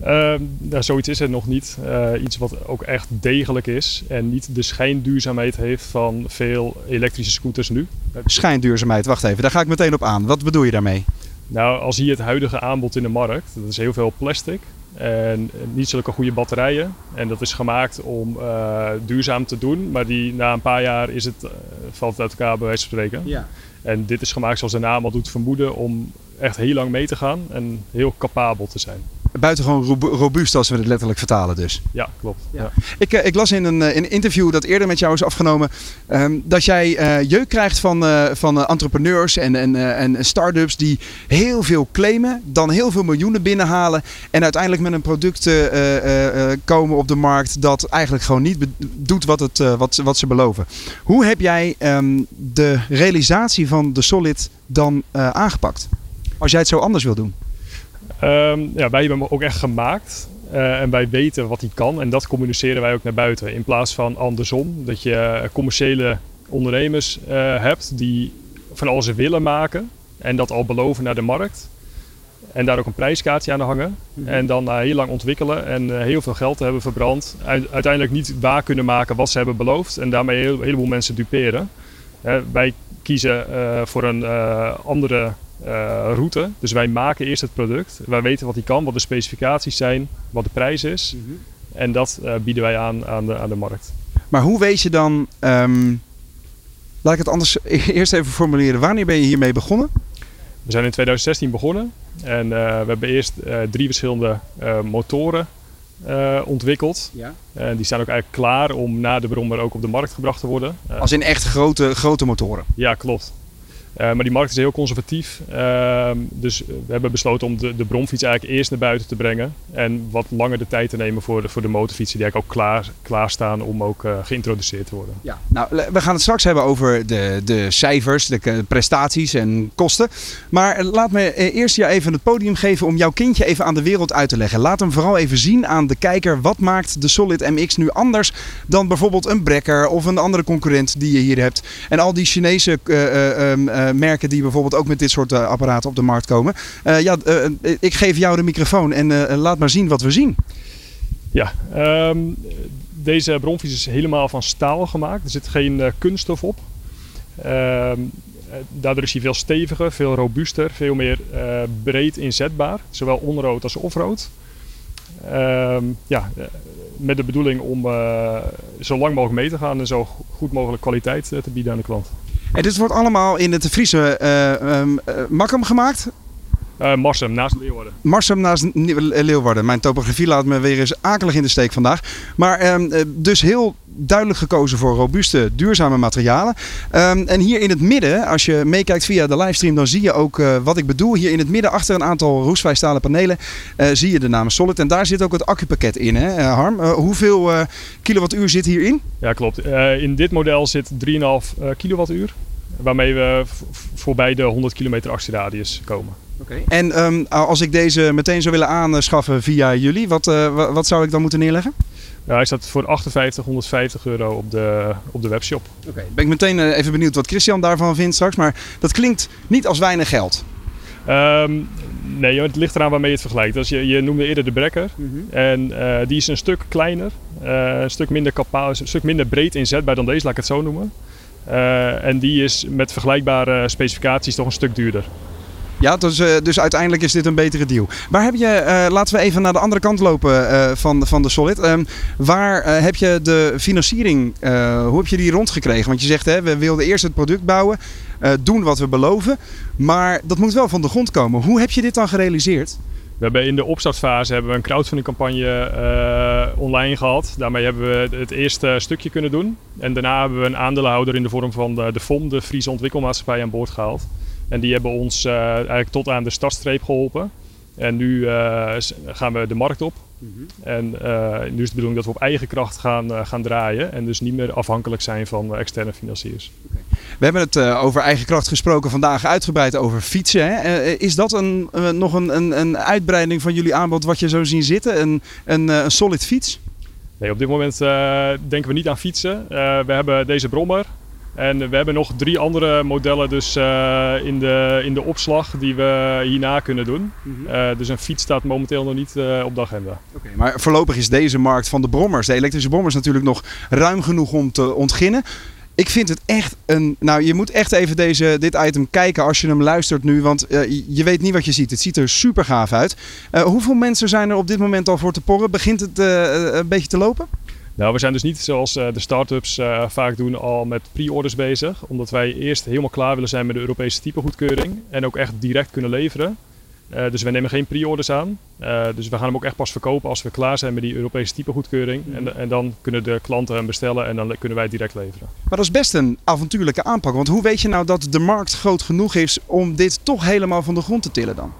Speaker 5: Uh, nou, zoiets is er nog niet. Uh, iets wat ook echt degelijk is en niet de schijnduurzaamheid heeft van veel elektrische scooters nu.
Speaker 2: Schijnduurzaamheid, wacht even, daar ga ik meteen op aan. Wat bedoel je daarmee?
Speaker 5: Nou, als hier het huidige aanbod in de markt, dat is heel veel plastic en niet zulke goede batterijen. En dat is gemaakt om uh, duurzaam te doen, maar die, na een paar jaar is het, uh, valt het uit elkaar bij wijze van spreken. Ja. En dit is gemaakt zoals de naam al doet vermoeden om echt heel lang mee te gaan en heel capabel te zijn
Speaker 2: buitengewoon robuust als we het letterlijk vertalen dus.
Speaker 5: Ja, klopt. Ja.
Speaker 2: Ik, eh, ik, las in een, eh, in een interview dat eerder met jou is afgenomen um, dat jij uh, jeuk krijgt van, uh, van entrepreneurs en, en, en start-ups die heel veel claimen, dan heel veel miljoenen binnenhalen en uiteindelijk met een product komen op de markt dat eigenlijk gewoon niet doet wat, het, wat, wat ze beloven. Hoe heb jij um, de realisatie van de Solid dan aangepakt? Als jij het zo anders wil doen?
Speaker 5: Um, ja, wij hebben hem ook echt gemaakt. Uh, en wij weten wat hij kan. En dat communiceren wij ook naar buiten. In plaats van andersom. Dat je eh, commerciële ondernemers uh, hebt die van alles willen maken. En dat al beloven naar de markt. En daar ook een prijskaartje aan hangen. Mm En dan heel lang ontwikkelen en heel veel geld hebben verbrand. Uiteindelijk niet waar kunnen maken wat ze hebben beloofd. En daarmee een heleboel mensen duperen. wij kiezen voor een andere uh, route. Dus wij maken eerst het product. Wij weten wat hij kan, wat de specificaties zijn, wat de prijs is. Mm -hmm. En dat uh, bieden wij aan aan de, aan de markt.
Speaker 2: Maar hoe weet je dan, um, laat ik het anders [LAUGHS] eerst even formuleren. Wanneer ben je hiermee begonnen?
Speaker 5: We zijn in 2016 begonnen. En uh, we hebben eerst drie verschillende motoren ontwikkeld. Ja. En die staan ook eigenlijk klaar om na de Brommer ook op de markt gebracht te worden.
Speaker 2: Als in echt grote, grote motoren?
Speaker 5: Ja, klopt. Uh, maar die markt is heel conservatief. Uh, dus we hebben besloten om de, de bromfiets eigenlijk eerst naar buiten te brengen. En wat langer de tijd te nemen voor de, voor de motorfietsen die eigenlijk ook klaar, klaarstaan om ook uh, geïntroduceerd te worden.
Speaker 2: Ja, nou, we gaan het straks hebben over de, de cijfers, de prestaties en kosten. Maar laat me eerst je even het podium geven om jouw kindje even aan de wereld uit te leggen. Laat hem vooral even zien aan de kijker. Wat maakt de Solid MX nu anders dan bijvoorbeeld een Brekker of een andere concurrent die je hier hebt? En al die Chinese um, eh, merken die bijvoorbeeld ook met dit soort eh, apparaten op de markt komen. Eh, ja, ik geef jou de microfoon en laat maar zien wat we zien.
Speaker 5: Ja, um, deze bronfiets is helemaal van staal gemaakt. Er zit geen kunststof op. Uh, daardoor is hij veel steviger, veel robuuster, veel meer breed inzetbaar. Zowel onrood als offroad. Uh, ja, met de bedoeling om zo lang mogelijk mee te gaan en zo goed mogelijk kwaliteit te bieden aan de klant.
Speaker 2: En dit wordt allemaal in het Friese um, Makkum gemaakt?
Speaker 5: Uh, Marsum, naast Leeuwarden.
Speaker 2: Marsum naast Leeuwarden. Mijn topografie laat me weer eens akelig in de steek vandaag. Maar um, dus heel duidelijk gekozen voor robuuste, duurzame materialen. Um, en hier in het midden, als je meekijkt via de livestream, dan zie je ook uh, wat ik bedoel. Hier in het midden, achter een aantal roestvrij stalen panelen, uh, zie je de naam Solid. En daar zit ook het accupakket in, hè, Harm? hoeveel kilowattuur zit hierin?
Speaker 5: Ja, klopt. in dit model zit 3,5 kilowattuur. Waarmee we voorbij de 100 kilometer actieradius komen.
Speaker 2: Okay. En um, als ik deze meteen zou willen aanschaffen via jullie, wat, uh, wat zou ik dan moeten neerleggen?
Speaker 5: Ja, hij staat voor 58, 150 euro op de, op de webshop.
Speaker 2: Oké, okay. ben ik meteen uh, even benieuwd wat Christian daarvan vindt straks. Maar dat klinkt niet als weinig geld.
Speaker 5: Um, nee, het ligt eraan waarmee je het vergelijkt. Dus je, je noemde eerder de Brekker. Mm -hmm. En uh, die is een stuk kleiner, een, stuk minder kapaal, een stuk minder breed inzetbaar dan deze, laat ik het zo noemen. Uh, en die is met vergelijkbare specificaties toch een stuk duurder.
Speaker 2: Ja, dus, dus uiteindelijk is dit een betere deal. Waar heb je, uh, laten we even naar de andere kant lopen van, van de Solid. Um, waar heb je de financiering, hoe heb je die rondgekregen? Want je zegt, hè, we wilden eerst het product bouwen, doen wat we beloven. Maar dat moet wel van de grond komen. Hoe heb je dit dan gerealiseerd?
Speaker 5: We hebben in de opstartfase hebben we een crowdfundingcampagne uh, online gehad. Daarmee hebben we het eerste stukje kunnen doen. En daarna hebben we een aandeelhouder in de vorm van de, de FOM, de Friese Ontwikkelmaatschappij, aan boord gehaald. En die hebben ons uh, eigenlijk tot aan de startstreep geholpen. En nu gaan we de markt op. En nu is de bedoeling dat we op eigen kracht gaan, gaan draaien. En dus niet meer afhankelijk zijn van externe financiers.
Speaker 2: We hebben het over eigen kracht gesproken vandaag uitgebreid over fietsen. Hè? is dat een, nog een, een, een, uitbreiding van jullie aanbod wat je zo zien zitten? Een, een, een solid fiets?
Speaker 5: Nee, op dit moment denken we niet aan fietsen. we hebben deze brommer. En we hebben nog drie andere modellen dus, uh, in, de, in de opslag die we hierna kunnen doen. Mm dus een fiets staat momenteel nog niet uh, op de agenda.
Speaker 2: Okay, maar voorlopig is deze markt van de brommers, de elektrische brommers, natuurlijk nog ruim genoeg om te ontginnen. Ik vind het echt een. Nou, je moet echt even deze, dit item kijken als je hem luistert nu. Want je weet niet wat je ziet. Het ziet er super gaaf uit. hoeveel mensen zijn er op dit moment al voor te porren? Begint het een beetje te lopen?
Speaker 5: Nou, we zijn dus niet zoals uh, de start-ups uh, vaak doen al met pre-orders bezig. Omdat wij eerst helemaal klaar willen zijn met de Europese typegoedkeuring. En ook echt direct kunnen leveren. Uh, dus we nemen geen pre-orders aan. dus we gaan hem ook echt pas verkopen als we klaar zijn met die Europese typegoedkeuring. Mm. En, en, dan kunnen de klanten hem bestellen en dan kunnen wij direct leveren.
Speaker 2: Maar dat is best een avontuurlijke aanpak. Want hoe weet je nou dat de markt groot genoeg is om dit toch helemaal van de grond te tillen dan?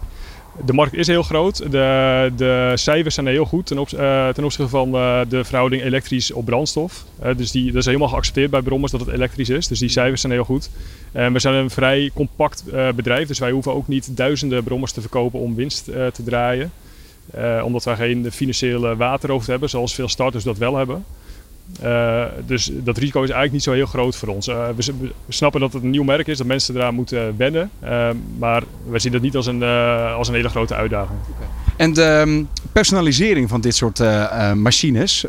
Speaker 5: De markt is heel groot. De, de cijfers zijn heel goed ten, uh, ten opzichte van uh, de verhouding elektrisch op brandstof. Uh, dus die, dat is helemaal geaccepteerd bij brommers dat het elektrisch is. Dus die cijfers zijn heel goed. En we zijn een vrij compact bedrijf. Dus wij hoeven ook niet duizenden brommers te verkopen om winst te draaien. omdat wij geen financiële waterhoofd hebben, zoals veel starters dat wel hebben. Uh, dus dat risico is eigenlijk niet zo heel groot voor ons. Uh, we, snappen dat het een nieuw merk is, dat mensen eraan moeten wennen. Uh, maar we zien dat niet als een, als een hele grote uitdaging.
Speaker 2: En de um, personalisering van dit soort machines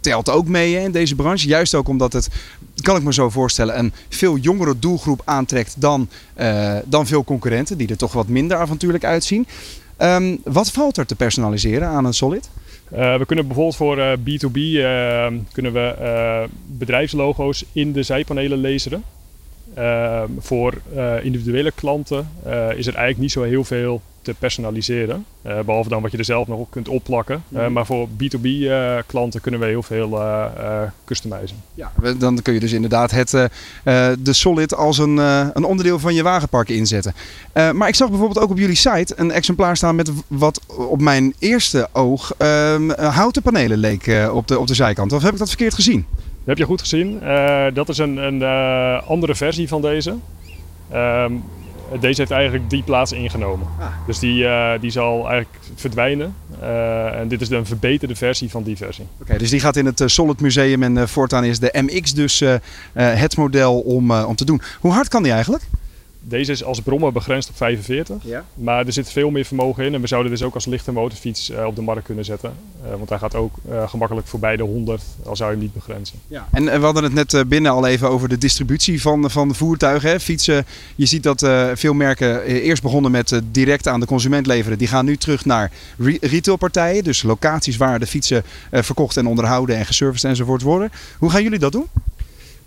Speaker 2: telt ook mee hè, in deze branche. Juist ook omdat het, kan ik me zo voorstellen, een veel jongere doelgroep aantrekt dan, dan veel concurrenten, die er toch wat minder avontuurlijk uitzien. Um, wat valt er te personaliseren aan een Solid?
Speaker 5: Uh, we kunnen bijvoorbeeld voor uh, B2B uh, kunnen we bedrijfslogo's in de zijpanelen lezen. voor individuele klanten is er eigenlijk niet zo heel veel te personaliseren. Uh, behalve dan wat je er zelf nog op kunt opplakken. Uh, mm. Maar voor B2B uh, eh, klanten kunnen we heel veel customizen.
Speaker 2: Ja, dan kun je dus inderdaad het, de Solid als een, een onderdeel van je wagenpark inzetten. maar ik zag bijvoorbeeld ook op jullie site een exemplaar staan met wat op mijn eerste oog ehm, houten panelen leek op, de, op de zijkant. Of heb ik dat verkeerd gezien?
Speaker 5: Dat heb je goed gezien. dat is een, een andere versie van deze. Ehm, deze heeft eigenlijk die plaats ingenomen. Ah. Dus die, uh, die zal eigenlijk verdwijnen. Uh, en dit is de een verbeterde versie van die versie.
Speaker 2: Oké, dus die gaat in het Solid Museum en voortaan is de MX dus het model om, om te doen. Hoe hard kan die eigenlijk?
Speaker 5: Deze is als brommer begrensd op 45. Ja. Maar er zit veel meer vermogen in. En we zouden dus ook als lichte motorfiets uh, op de markt kunnen zetten. Uh, want hij gaat ook uh, gemakkelijk voorbij de 100, al zou je hem niet begrenzen.
Speaker 2: Ja. En we hadden het net binnen al even over de distributie van, van de voertuigen. Hè. Fietsen, je ziet dat veel merken eerst begonnen met direct aan de consument leveren. Die gaan nu terug naar re retailpartijen. Dus locaties waar de fietsen verkocht en onderhouden en geserviced enzovoort worden. Hoe gaan jullie dat doen?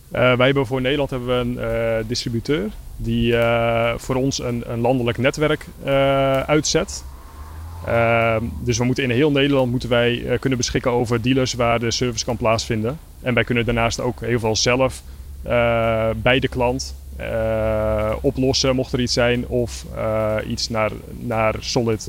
Speaker 5: Wij hebben voor Nederland hebben we een distributeur die uh, voor ons een, een landelijk netwerk uitzet. Uh, dus we moeten in heel Nederland moeten wij uh, kunnen beschikken over dealers waar de service kan plaatsvinden. En wij kunnen daarnaast ook heel veel zelf bij de klant oplossen mocht er iets zijn of iets naar, naar solid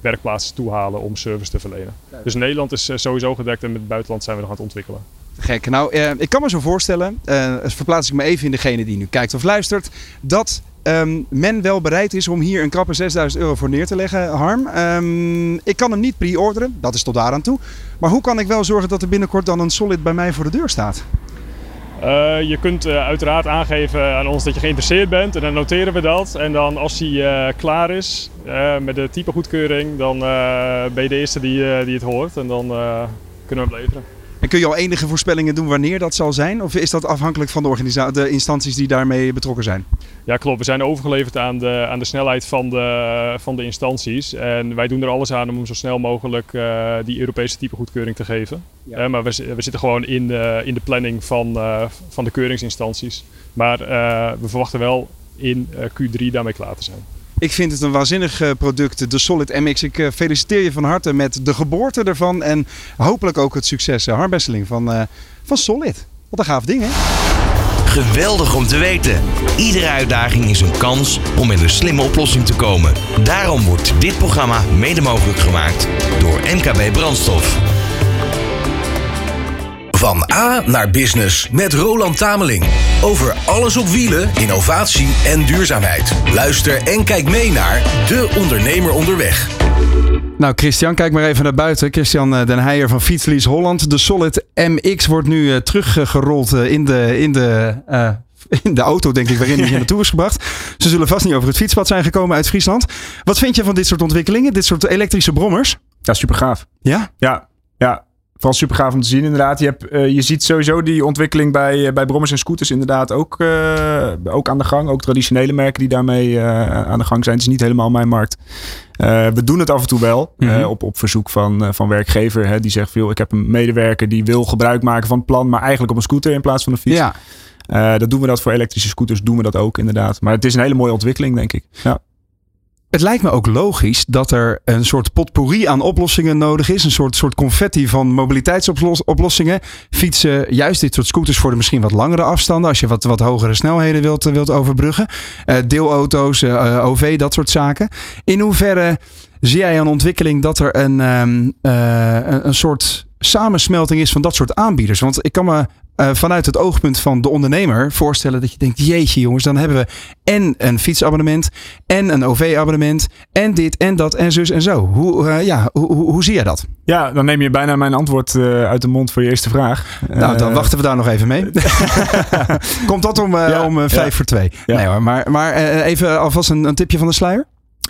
Speaker 5: werkplaatsen toe halen om service te verlenen. Dus Nederland is sowieso gedekt en met het buitenland zijn we nog aan het ontwikkelen.
Speaker 2: Gek. Nou, eh, ik kan me zo voorstellen, uh, verplaats ik me even in degene die nu kijkt of luistert, dat um, men wel bereid is om hier een krappe 6000 euro voor neer te leggen, Harm. Um, ik kan hem niet pre-orderen, dat is tot daar aan toe. Maar hoe kan ik wel zorgen dat er binnenkort dan een Solid bij mij voor de deur staat?
Speaker 5: Uh, je kunt uiteraard aangeven aan ons dat je geïnteresseerd bent en dan noteren we dat. En dan als hij klaar is met de typegoedkeuring, dan ben je de eerste die, die het hoort en dan kunnen we hem leveren.
Speaker 2: En kun je al enige voorspellingen doen wanneer dat zal zijn? Of is dat afhankelijk van de, de instanties die daarmee betrokken zijn?
Speaker 5: Ja, klopt. We zijn overgeleverd aan de, aan de snelheid van de, van de instanties. En wij doen er alles aan om zo snel mogelijk uh, die Europese typegoedkeuring te geven. Ja. Uh, maar we, we, zitten gewoon in, uh, in de planning van, van de keuringsinstanties. Maar we verwachten wel in Q3 daarmee klaar te zijn.
Speaker 2: Ik vind het een waanzinnig eh, product, de Solid MX. Ik eh, feliciteer je van harte met de geboorte ervan en hopelijk ook het succes. Harm Besseling van, van Solid. Wat een gaaf ding, hè?
Speaker 4: Geweldig om te weten. Iedere uitdaging is een kans om met een slimme oplossing te komen. Daarom wordt dit programma mede mogelijk gemaakt door MKB Brandstof.
Speaker 1: Van A naar Business met Roland Tameling. Over alles op wielen, innovatie en duurzaamheid. Luister en kijk mee naar De Ondernemer Onderweg.
Speaker 2: Nou, Christian, kijk maar even naar buiten. Christian eh, Den Heijer van Fietslies Holland. De Solid MX wordt nu uh, teruggerold uh, in de, in de [LAUGHS] in de auto, denk ik, waarin hij hier [LAUGHS] naartoe is gebracht. Ze zullen vast niet over het fietspad zijn gekomen uit Friesland. Wat vind je van dit soort ontwikkelingen, dit soort elektrische brommers?
Speaker 3: Ja, super gaaf.
Speaker 2: Ja,
Speaker 3: ja. Vooral super gaaf om te zien, inderdaad. Je, hebt, uh, je ziet sowieso die ontwikkeling bij, uh, bij brommers en scooters inderdaad ook, uh, ook aan de gang. Ook traditionele merken die daarmee aan de gang zijn. Het is niet helemaal mijn markt. we doen het af en toe wel. Mm -hmm. op, op verzoek van, van werkgever. Hè, die zegt veel, ik heb een medewerker die wil gebruik maken van het plan. Maar eigenlijk op een scooter in plaats van een fiets.
Speaker 2: Ja.
Speaker 3: Dat doen we dat voor elektrische scooters, doen we dat ook inderdaad. Maar het is een hele mooie ontwikkeling, denk ik. Ja.
Speaker 2: Het lijkt me ook logisch dat er een soort potpourri aan oplossingen nodig is. Een soort, soort confetti van mobiliteitsoplossingen. Fietsen, juist dit soort scooters voor de misschien wat langere afstanden. Als je wat, wat hogere snelheden wilt, wilt overbruggen. Uh, deelauto's, uh, OV, dat soort zaken. In hoeverre zie jij een ontwikkeling dat er een, um, een soort samensmelting is van dat soort aanbieders? Want ik kan me uh, vanuit het oogpunt van de ondernemer voorstellen dat je denkt: jeetje jongens, dan hebben we en een fietsabonnement en een OV-abonnement en dit en dat en zus en zo. Hoe, uh, ja, hoe, hoe, hoe zie jij dat?
Speaker 3: Ja, dan neem je bijna mijn antwoord uh, uit de mond voor je eerste vraag.
Speaker 2: Nou, dan wachten we daar nog even mee. [LAUGHS] Komt dat om, ja, om vijf ja. voor twee? Ja. Nee hoor, maar, maar even alvast een, een tipje van de sluier.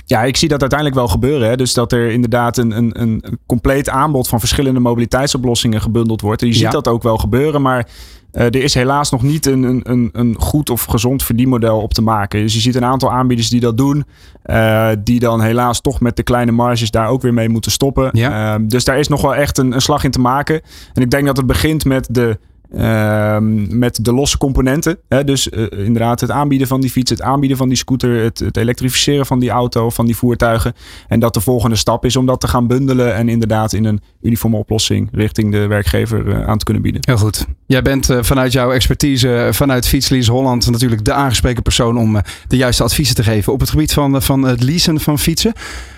Speaker 3: Ja, ik zie dat uiteindelijk wel gebeuren. Hè. Dus dat er inderdaad een, een, een compleet aanbod van verschillende mobiliteitsoplossingen gebundeld wordt. En je ziet ja. dat ook wel gebeuren, maar uh, er is helaas nog niet een, een, een goed of gezond verdienmodel op te maken. Dus je ziet een aantal aanbieders die dat doen, uh, die dan helaas toch met de kleine marges daar ook weer mee moeten stoppen.
Speaker 2: Ja.
Speaker 3: Uh, dus daar is nog wel echt een, een slag in te maken. En ik denk dat het begint met de Uh, met de losse componenten. Hè? Dus uh, inderdaad het aanbieden van die fiets, het aanbieden van die scooter, het, het, elektrificeren van die auto, van die voertuigen. En dat de volgende stap is om dat te gaan bundelen en inderdaad in een uniforme oplossing richting de werkgever uh, aan te kunnen bieden.
Speaker 2: Heel goed. Jij bent vanuit jouw expertise, vanuit Fietslease Holland natuurlijk de aangesproken persoon om de juiste adviezen te geven op het gebied van, van het leasen van fietsen.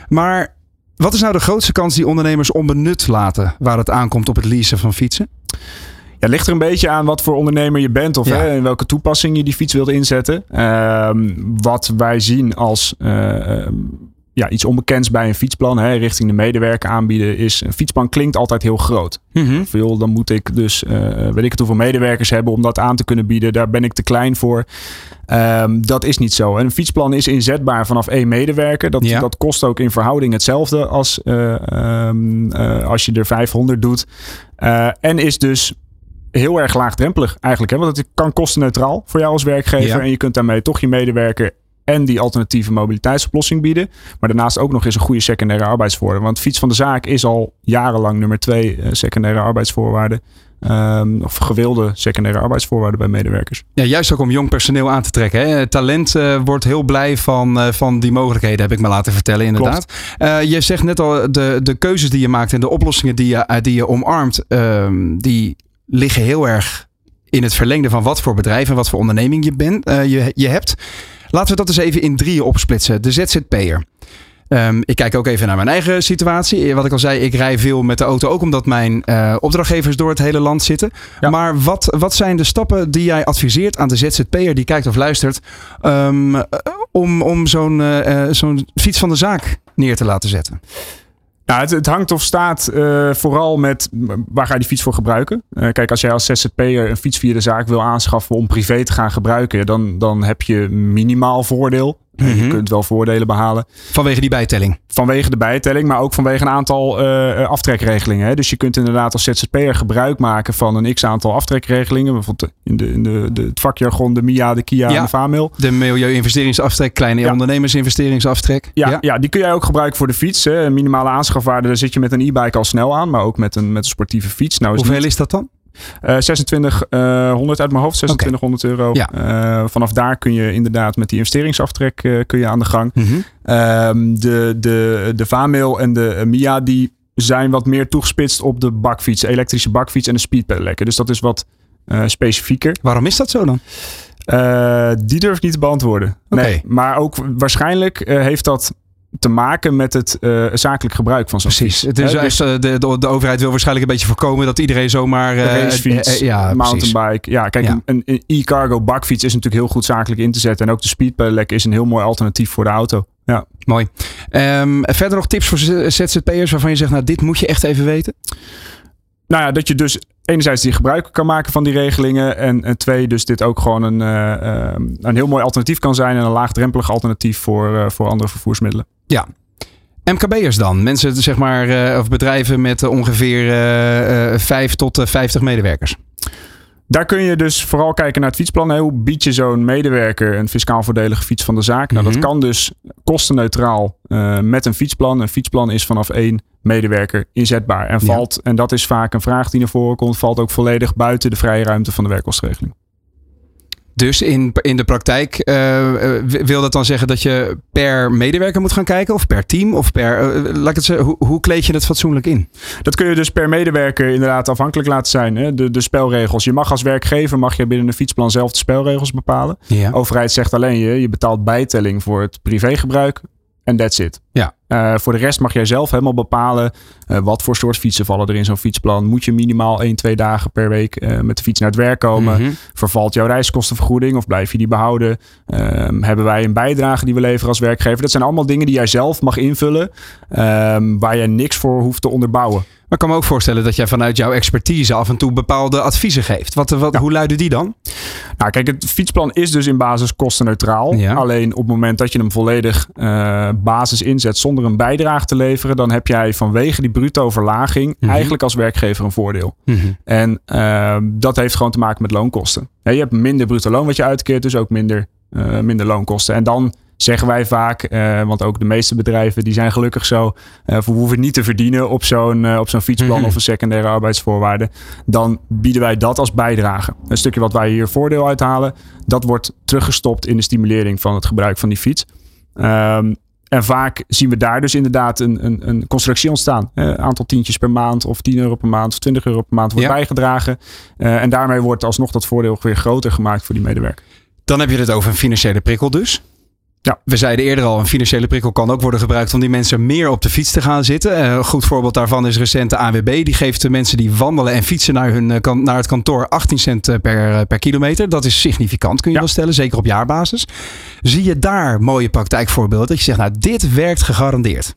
Speaker 2: Maar wat is nou de grootste kans die ondernemers onbenut laten waar het aankomt op het leasen van fietsen?
Speaker 3: Ja, het ligt er een beetje aan wat voor ondernemer je bent of ja. hè, in welke toepassing je die fiets wilt inzetten. Uh, wat wij zien als uh, ja, iets onbekends bij een fietsplan hè, richting de medewerker aanbieden is een fietsplan klinkt altijd heel groot.
Speaker 2: Mhm.
Speaker 3: Mm -hmm. Veel, dan moet ik dus uh, weet ik het hoeveel medewerkers hebben om dat aan te kunnen bieden. Daar ben ik te klein voor. Um, dat is niet zo. En een fietsplan is inzetbaar vanaf één medewerker. Dat,
Speaker 2: ja.
Speaker 3: dat kost ook in verhouding hetzelfde als, uh, um, uh, als je er 500 doet. en is dus heel erg laagdrempelig eigenlijk. Hè? Want het kan kostenneutraal voor jou als werkgever.
Speaker 2: Ja.
Speaker 3: En je kunt daarmee toch je medewerker en die alternatieve mobiliteitsoplossing bieden. Maar daarnaast ook nog eens een goede secundaire arbeidsvoorwaarde. Want fiets van de zaak is al jarenlang nummer twee uh, secundaire arbeidsvoorwaarden. Um, of gewilde secundaire arbeidsvoorwaarden bij medewerkers.
Speaker 2: Ja, juist ook om jong personeel aan te trekken. Hè? Talent uh, wordt heel blij van, uh, van die mogelijkheden, heb ik me laten vertellen, inderdaad. Uh, je zegt net al, de, de keuzes die je maakt en de oplossingen die je, die je omarmt, um, die liggen heel erg in het verlengde van wat voor bedrijf en wat voor onderneming je, bent, uh, je, je hebt. Laten we dat eens even in drieën opsplitsen. De ZZP'er. Um, ik kijk ook even naar mijn eigen situatie. Wat ik al zei, ik rij veel met de auto ook omdat mijn uh, opdrachtgevers door het hele land zitten. Ja. Maar wat, wat zijn de stappen die jij adviseert aan de ZZP'er die kijkt of luistert um, om, om zo'n uh, zo'n fiets van de zaak neer te laten zetten?
Speaker 3: Nou, het, hangt of staat uh, vooral met waar ga je die fiets voor gebruiken. Uh, kijk, als jij als ZZP'er een fiets via de zaak wil aanschaffen om privé te gaan gebruiken, dan, dan heb je minimaal voordeel. Mm -hmm. Je kunt wel voordelen behalen.
Speaker 2: Vanwege die bijtelling?
Speaker 3: Vanwege de bijtelling, maar ook vanwege een aantal uh, aftrekregelingen. Hè. Dus je kunt inderdaad als ZZP'er gebruik maken van een x-aantal aftrekregelingen. Bijvoorbeeld in, de, in de, de, het vakjargon de MIA, de KIA
Speaker 2: ja,
Speaker 3: en de VAMIL.
Speaker 2: De milieu-investeringsaftrek, kleine ja. ondernemersinvesteringsaftrek.
Speaker 3: Ja, ja. ja, die kun jij ook gebruiken voor de fiets. Hè. Minimale aanschafwaarde, daar zit je met een e-bike al snel aan. Maar ook met een, met een sportieve fiets. Nou, is
Speaker 2: Hoeveel
Speaker 3: niet...
Speaker 2: is dat dan?
Speaker 3: Uh, 2600 uh, uit mijn hoofd, 2600 okay. euro.
Speaker 2: Ja.
Speaker 3: Uh, vanaf daar kun je inderdaad met die investeringsaftrek kun je aan de gang.
Speaker 2: Mm -hmm.
Speaker 3: de, de, de VAMIL en de MIA die zijn wat meer toegespitst op de bakfiets, elektrische bakfiets en de speedpedelekken. Dus dat is wat specifieker.
Speaker 2: Waarom is dat zo dan?
Speaker 3: Uh, die durf ik niet te beantwoorden. Nee, maar ook waarschijnlijk uh, heeft dat te maken met het uh, zakelijk gebruik van zo'n
Speaker 2: Precies.
Speaker 3: fiets.
Speaker 2: Het is
Speaker 3: Hè,
Speaker 2: echt,
Speaker 3: dus
Speaker 2: eh, de, de, de overheid wil waarschijnlijk een beetje voorkomen dat iedereen zomaar... eh,
Speaker 3: racefiets,
Speaker 2: eh, ja, precies.
Speaker 3: mountainbike. Ja, kijk,
Speaker 2: Ja.
Speaker 3: een een e-cargo bakfiets is natuurlijk heel goed zakelijk in te zetten. En ook de speed pedelec is een heel mooi alternatief voor de auto. Ja.
Speaker 2: Mooi. Ehm, verder nog tips voor ZZP'ers waarvan je zegt, nou dit moet je echt even weten?
Speaker 3: Nou ja, dat je dus enerzijds die gebruik kan maken van die regelingen. En, en twee, dus dit ook gewoon een, eh, eh, een heel mooi alternatief kan zijn. En een laagdrempelig alternatief voor, eh, voor andere vervoersmiddelen.
Speaker 2: MKB'ers dan? Mensen zeg maar, eh, of bedrijven met eh, ongeveer eh, eh, 5 tot eh, 50 medewerkers.
Speaker 3: Daar kun je dus vooral kijken naar het fietsplan. Hoe bied je zo'n medewerker een fiscaal voordelige fiets van de zaak? Nou,
Speaker 2: Mhm.
Speaker 3: dat kan dus kostenneutraal met een fietsplan. Een fietsplan is vanaf één medewerker inzetbaar. En
Speaker 2: Ja.
Speaker 3: valt, en dat is vaak een vraag die naar voren komt, valt ook volledig buiten de vrije ruimte van de werkkostregeling.
Speaker 2: Dus in, in de praktijk eh, eh, wil dat dan zeggen dat je per medewerker moet gaan kijken? Of per team? Of per, eh, laat ik het zeggen, hoe, hoe kleed je het fatsoenlijk in?
Speaker 3: Dat kun je dus per medewerker inderdaad afhankelijk laten zijn. Hè? De, de spelregels. Je mag als werkgever mag je binnen een fietsplan zelf de spelregels bepalen.
Speaker 2: Ja.
Speaker 3: De overheid zegt alleen je, je betaalt bijtelling voor het privégebruik. En that's it.
Speaker 2: Ja.
Speaker 3: Eh, voor de rest mag jij zelf helemaal bepalen eh, wat voor soort fietsen vallen er in zo'n fietsplan. Moet je minimaal 1, 2 dagen per week eh, met de fiets naar het werk komen?
Speaker 2: Mhm.
Speaker 3: Vervalt jouw reiskostenvergoeding of blijf je die behouden? Ehm, hebben wij een bijdrage die we leveren als werkgever? Dat zijn allemaal dingen die jij zelf mag invullen, ehm, waar jij niks voor hoeft te onderbouwen.
Speaker 2: Maar ik kan me ook voorstellen dat jij vanuit jouw expertise af en toe bepaalde adviezen geeft. Wat, wat, Hoe luiden die dan?
Speaker 3: Nou, kijk, het fietsplan is dus in basis kostenneutraal.
Speaker 2: Ja.
Speaker 3: Alleen op het moment dat je hem volledig eh, basis inzet zonder een bijdrage te leveren, dan heb jij vanwege die bruto verlaging
Speaker 2: Mhm.
Speaker 3: eigenlijk als werkgever een voordeel. En ehm, dat heeft gewoon te maken met loonkosten. Ja, je hebt minder bruto loon wat je uitkeert, dus ook minder, eh, minder loonkosten. En dan zeggen wij vaak, eh, want ook de meeste bedrijven die zijn gelukkig zo, eh, we hoeven niet te verdienen op zo'n eh, op zo'n fietsplan
Speaker 2: Mhm.
Speaker 3: of een secundaire arbeidsvoorwaarde. Dan bieden wij dat als bijdrage. Een stukje wat wij hier voordeel uithalen, dat wordt teruggestopt in de stimulering van het gebruik van die fiets. Ehm, en vaak zien we daar dus inderdaad een, een, een constructie ontstaan. Een aantal tientjes per maand of 10 euro per maand of 20 euro per maand wordt
Speaker 2: Ja.
Speaker 3: bijgedragen. En daarmee wordt alsnog dat voordeel weer groter gemaakt voor die medewerker.
Speaker 2: Dan heb je het over een financiële prikkel dus.
Speaker 3: Ja.
Speaker 2: We zeiden eerder al, een financiële prikkel kan ook worden gebruikt om die mensen meer op de fiets te gaan zitten. Eh, Een goed voorbeeld daarvan is recent de ANWB. Die geeft de mensen die wandelen en fietsen naar, hun, eh, naar het kantoor 18 cent eh, per, per kilometer. Dat is significant, kun je
Speaker 3: Ja.
Speaker 2: wel stellen, zeker op jaarbasis. Zie je daar mooie praktijkvoorbeelden dat je zegt, nou dit werkt gegarandeerd.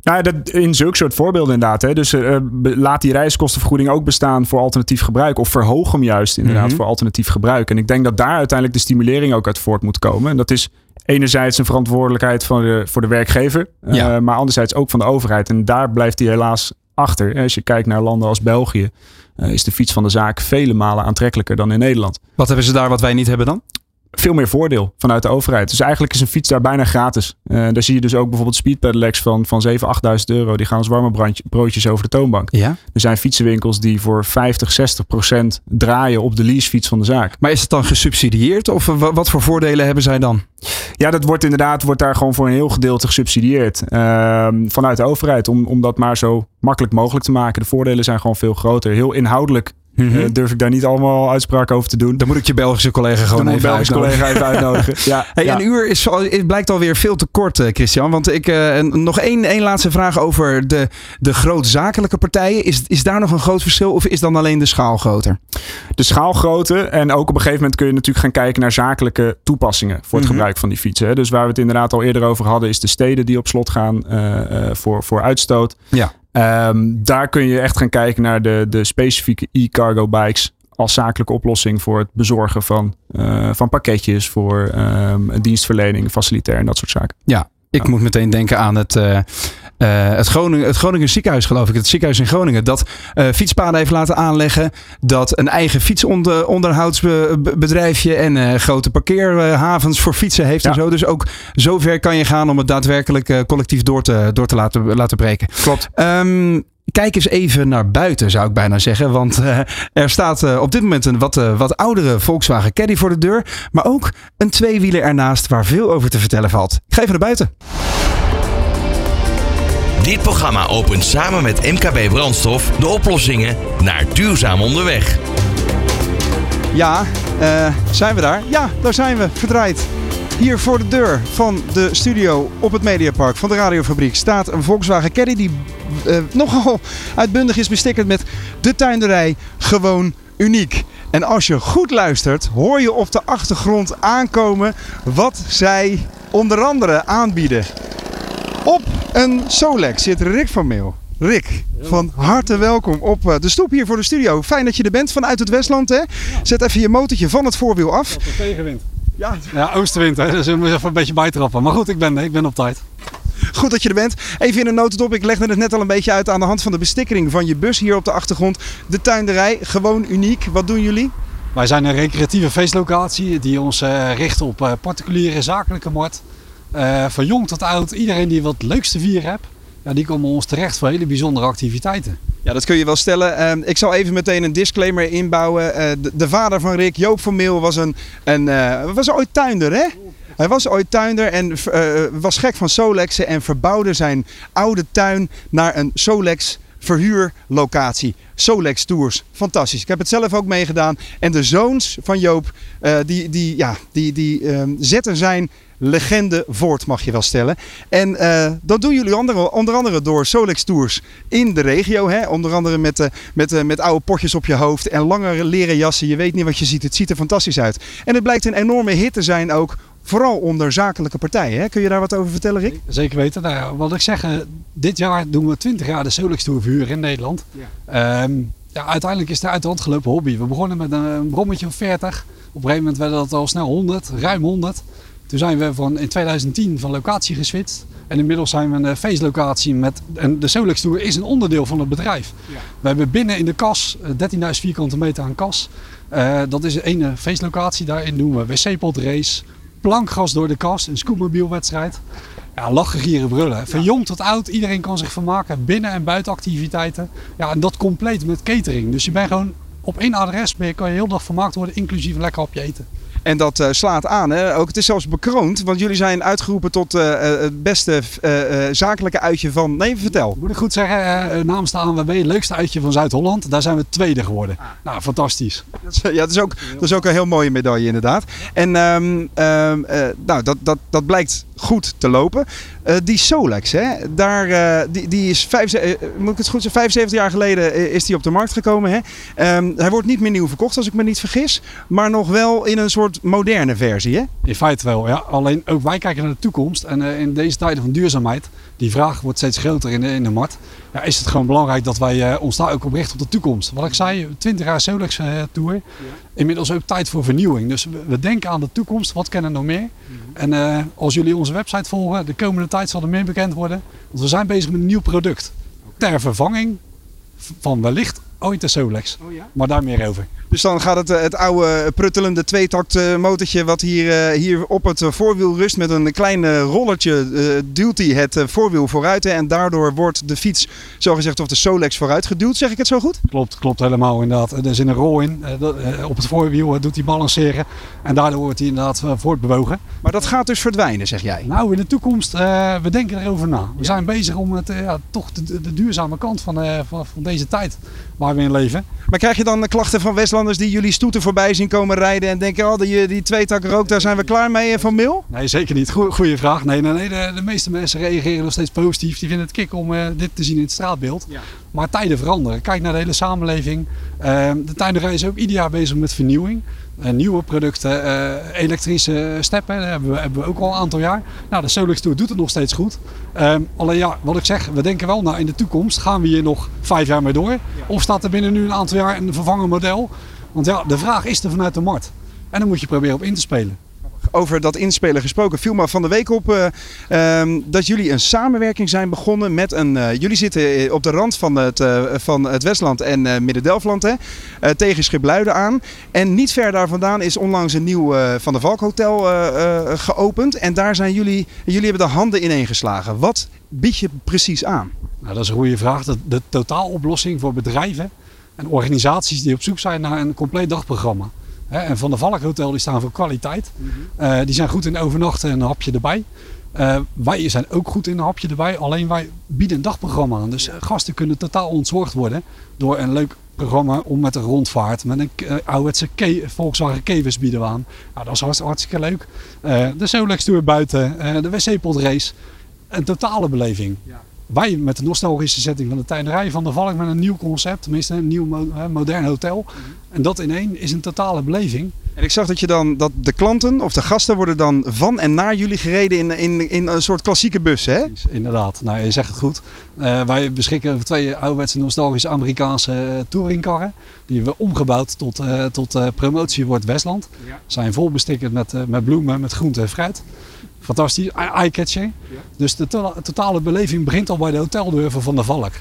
Speaker 3: Ja, dat, in zulke soort voorbeelden inderdaad. Hè. Dus eh, be- laat die reiskostenvergoeding ook bestaan voor alternatief gebruik. Of verhoog hem juist inderdaad
Speaker 2: Mhm.
Speaker 3: voor alternatief gebruik. En ik denk dat daar uiteindelijk de stimulering ook uit voort moet komen. En dat is enerzijds een verantwoordelijkheid van de, voor de werkgever. eh, maar anderzijds ook van de overheid. En daar blijft hij helaas achter. Als je kijkt naar landen als België. eh, is de fiets van de zaak vele malen aantrekkelijker dan in Nederland.
Speaker 2: Wat hebben ze daar wat wij niet hebben dan?
Speaker 3: Veel meer voordeel vanuit de overheid. Dus eigenlijk is een fiets daar bijna gratis. Eh, daar zie je dus ook bijvoorbeeld speedpedelecs van, van 7.000, 8.000 euro. Die gaan als warme brandje- broodjes over de toonbank.
Speaker 2: Ja.
Speaker 3: Er zijn fietsenwinkels die voor 50, 60 procent draaien op de leasefiets van de zaak.
Speaker 2: Maar is het dan gesubsidieerd of wa- wat voor voordelen hebben zij dan?
Speaker 3: Ja, dat wordt inderdaad wordt daar gewoon voor een heel gedeelte gesubsidieerd ehm, vanuit de overheid. Om, om dat maar zo makkelijk mogelijk te maken. De voordelen zijn gewoon veel groter. Heel inhoudelijk eh, durf ik daar niet allemaal uitspraken over te doen.
Speaker 2: Dan moet ik je Belgische collega gewoon
Speaker 3: Dan
Speaker 2: even
Speaker 3: een Belgisch
Speaker 2: uitnodigen.
Speaker 3: collega even uitnodigen. [LAUGHS] Ja,
Speaker 2: Hey,
Speaker 3: ja.
Speaker 2: Een uur is, het blijkt alweer veel te kort, eh, Christian. Want ik en nog één, één laatste vraag over de, de grootzakelijke partijen. Is, is daar nog een groot verschil of is dan alleen de schaal groter?
Speaker 3: de schaalgrootte. En ook op een gegeven moment kun je natuurlijk gaan kijken naar zakelijke toepassingen voor het
Speaker 2: Mhm.
Speaker 3: gebruik van die fietsen. hè. Dus waar we het inderdaad al eerder over hadden, is de steden die op slot gaan voor, voor uitstoot.
Speaker 2: Ja.
Speaker 3: Ehm, daar kun je echt gaan kijken naar de, de specifieke e-cargo bikes als zakelijke oplossing voor het bezorgen van, eh, van pakketjes, voor ehm, dienstverlening, facilitair en dat soort zaken.
Speaker 2: Ja, ik moet meteen denken aan het, eh, eh, het, Groningen, het Groningen ziekenhuis, geloof ik. Het ziekenhuis in Groningen. Dat eh, fietspaden heeft laten aanleggen. Dat een eigen fietsonderhoudsbedrijfje en eh, grote parkeerhavens voor fietsen heeft en zo. Dus ook zover kan je gaan om het daadwerkelijk collectief door te, door te laten, laten breken.
Speaker 3: Klopt.
Speaker 2: Ehm, kijk eens even naar buiten, zou ik bijna zeggen. Want er staat op dit moment een wat, wat oudere Volkswagen Caddy voor de deur. Maar ook een tweewieler ernaast waar veel over te vertellen valt. Ik ga even naar buiten.
Speaker 4: Dit programma opent samen met MKB Brandstof de oplossingen naar duurzaam onderweg.
Speaker 2: Ja, uh, zijn we daar? Ja, daar zijn we, verdraaid. Hier voor de deur van de studio op het Mediapark van de Radiofabriek staat een Volkswagen Caddy die uh, nogal uitbundig is bestikkerd met de tuinderij gewoon uniek. En als je goed luistert, hoor je op de achtergrond aankomen wat zij onder andere aanbieden. Op een Solex zit Rick van Meel. Rick, van harte welkom op eh, de stoep hier voor de studio. Fijn dat je er bent vanuit het Westland. Hè? Zet even je motortje van het voorwiel af.
Speaker 6: Dat tegenwind. Ja, ja oostenwind. Hè? Dus we moeten even een beetje bijtrappen. Maar goed, ik ben, ik ben op tijd.
Speaker 2: Goed dat je er bent. Even in een notendop. Ik legde het net al een beetje uit aan de hand van de bestikkering van je bus hier op de achtergrond. De tuinderij, gewoon uniek. Wat doen jullie?
Speaker 6: Wij zijn een recreatieve feestlocatie die ons uh, richt op uh, particuliere zakelijke markt. Uh, van jong tot oud, iedereen die wat leuks te vieren heeft, ja, die komen ons terecht voor hele bijzondere activiteiten.
Speaker 2: Ja, dat kun je wel stellen. Ehm, ik zal even meteen een disclaimer inbouwen. De, de, vader van Rick, Joop van Meel, was, een, een, was ooit tuinder, hè? Hij was ooit tuinder en was gek van Solexen en verbouwde zijn oude tuin naar een Solex verhuurlocatie. Solex Tours. Fantastisch. Ik heb het zelf ook meegedaan. En de zoons van Joop, die, die, ja, die, die um, zetten zijn legende voort, mag je wel stellen. En uh, dat doen jullie onder, onder andere door Solex Tours in de regio. Hè? Onder andere met, uh, met, uh, met oude potjes op je hoofd en langere leren jassen. Je weet niet wat je ziet. Het ziet er fantastisch uit. En het blijkt een enorme hit te zijn ook Vooral onder zakelijke partijen. Hè? Kun je daar wat over vertellen, Rick?
Speaker 6: Zeker weten. Nou, wat ik zeg, dit jaar doen we 20 jaar de Solex Tour verhuren in Nederland. Ja. Um, ja, uiteindelijk is het uit de hand gelopen hobby. We begonnen met een, een brommetje of 40. Op een gegeven moment werden dat al snel 100, ruim 100. Toen zijn we van, in 2010 van locatie geswitcht. En inmiddels zijn we een feestlocatie met. En de Solex Tour is een onderdeel van het bedrijf. Ja. We hebben binnen in de kas 13.000 vierkante meter aan kas. Uh, dat is een feestlocatie. Daarin doen we wc-pot race, plankgas door de kast, een scootmobielwedstrijd. Ja, lachen, gieren, brullen. Van jong tot oud, iedereen kan zich vermaken. Binnen- en buitenactiviteiten. Ja, en dat compleet met catering. Dus je bent gewoon op één adres, ben je, kan je heel dag vermaakt worden, inclusief een lekker hapje eten.
Speaker 2: En dat uh, slaat aan. Hè? Ook, het is zelfs bekroond, want jullie zijn uitgeroepen tot uh, het beste zakelijke uitje van. Nee, vertel.
Speaker 6: Moet ik goed zeggen, namens de ANWB, het leukste uitje van Zuid-Holland. Daar zijn we tweede geworden. Ah. Nou, fantastisch.
Speaker 2: Dat is, ja, dat is, ook, dat is ook een heel mooie medaille, inderdaad. En um, um, nou, dat, dat, dat blijkt goed te lopen. Uh, die Solex, hè, daar, uh, die, die is vijf, uh, moet ik het goed zeggen, 75 jaar geleden is die op de markt gekomen. Hè? Um, hij wordt niet meer nieuw verkocht, als ik me niet vergis. Maar nog wel in een soort moderne versie. Hè?
Speaker 6: In feite wel, ja. Alleen ook wij kijken naar de toekomst. En in deze tijden van duurzaamheid, die vraag wordt steeds groter in de, in de markt. Ja, is het gewoon belangrijk dat wij ons daar ook op richten op de toekomst. Wat ik zei, 20 jaar Solex Tour. Ja. Inmiddels ook tijd voor vernieuwing. Dus we, we, denken aan de toekomst. Wat kennen we nog meer? -hmm. En als jullie onze website volgen, de komende tijd zal er meer bekend worden. Want we zijn bezig met een nieuw product. Ter vervanging van wellicht ooit de Solex. Oh ja? Maar daar meer over.
Speaker 2: Dus dan gaat het, het oude pruttelende tweetakt motortje wat hier, hier op het voorwiel rust met een klein rollertje duwt hij het voorwiel vooruit. En daardoor wordt de fiets zogezegd of de Solex vooruit geduwd. Zeg ik het zo goed?
Speaker 6: Klopt, klopt helemaal inderdaad. Er zit een rol in. Op het voorwiel doet hij balanceren. En daardoor wordt hij inderdaad voortbewogen.
Speaker 2: Maar dat gaat dus verdwijnen zeg jij?
Speaker 6: Nou in de toekomst, uh, we denken erover na. We ja. zijn bezig om het, uh, ja, toch de, de, duurzame kant van, uh, van, van deze tijd waar we in leven.
Speaker 2: Maar krijg je dan klachten van Westlanders die jullie stoeten voorbij zien komen rijden en denken, oh die, die twee takken rook, daar zijn we klaar mee van Mil?
Speaker 6: Nee, zeker niet. Goeie vraag. Nee, nee, nee de, de, meeste mensen reageren nog steeds positief. Die vinden het kick om uh, dit te zien in het straatbeeld. Ja. Maar tijden veranderen. Kijk naar de hele samenleving. Uh, de tuinderij is ook ieder jaar bezig met vernieuwing. Uh, nieuwe producten, uh, elektrische steppen, hebben we, hebben we ook al een aantal jaar. Nou, de Solex Tour doet het nog steeds goed. Um, alleen ja, wat ik zeg, we denken wel, nou in de toekomst gaan we hier nog vijf jaar mee door. Of staat er binnen nu een aantal jaar een vervangen model? Want ja, de vraag is er vanuit de markt. En dan moet je proberen op in te spelen
Speaker 2: over dat inspelen gesproken. Viel me van de week op uh, um, dat jullie een samenwerking zijn begonnen met een. Uh, jullie zitten op de rand van het, van het Westland en Midden-Delfland, hè, tegen Schipluiden aan. En niet ver daar vandaan is onlangs een nieuw Van de Valk Hotel geopend. En daar zijn jullie. Jullie hebben de handen ineengeslagen. Wat bied je precies aan?
Speaker 6: Nou, dat is een goede vraag. De, de totaaloplossing voor bedrijven en organisaties die op zoek zijn naar een compleet dagprogramma. En Van de Valk Hotel die staan voor kwaliteit. Mm -hmm. uh, die zijn goed in overnachten en een hapje erbij. Uh, wij zijn ook goed in een hapje erbij. Alleen wij bieden een dagprogramma aan. Dus gasten kunnen totaal ontzorgd worden door een leuk programma om met een rondvaart, met een uh, ouderwetse Volkswagen Kevis bieden we aan. Nou, dat is hartst, hartstikke leuk. Uh, de Solex Tour buiten, uh, de wc-pot race. Een totale beleving. Ja. Wij met de nostalgische setting van de tuinerij van de Valk met een nieuw concept, tenminste een nieuw mo modern hotel. -hmm. En dat in één is een totale beleving.
Speaker 2: En ik zag dat je dan dat de klanten of de gasten worden dan van en naar jullie gereden in, in, in een soort klassieke bus, hè?
Speaker 6: Inderdaad, nou je zegt het goed. Uh, wij beschikken over twee ouderwetse nostalgische Amerikaanse uh, touringkarren. Die hebben we omgebouwd tot, uh, tot promotiewoord Westland. Ja. Zijn vol bestikkerd met, met bloemen, met groente en fruit. Fantastisch, eye-catching. Ja. Dus de to totale beleving begint al bij de hoteldeur van de Valk.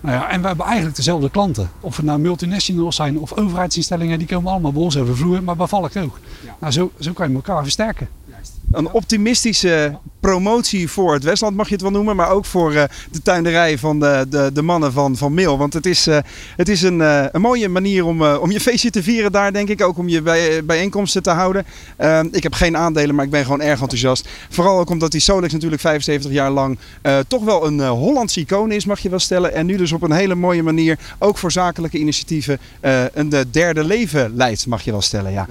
Speaker 6: Nou ja, en we hebben eigenlijk dezelfde klanten. Of het nou multinationals zijn of overheidsinstellingen, die komen allemaal bij ons over vloer, maar bij Valk ook. Ja. Nou, zo, zo kan je elkaar versterken.
Speaker 2: Een optimistische promotie voor het Westland mag je het wel noemen. Maar ook voor uh, de tuinderij van de, de, de, mannen van, van Mil. Want het is, uh, het is een, uh, een mooie manier om, om je feestje te vieren daar denk ik. Ook om je bij, bijeenkomsten te houden. Ehm, ik heb geen aandelen maar ik ben gewoon erg enthousiast. Vooral ook omdat die Solex natuurlijk 75 jaar lang toch wel een Hollandse icoon is mag je wel stellen. En nu dus op een hele mooie manier ook voor zakelijke initiatieven een de derde leven leidt mag je wel stellen. Ja.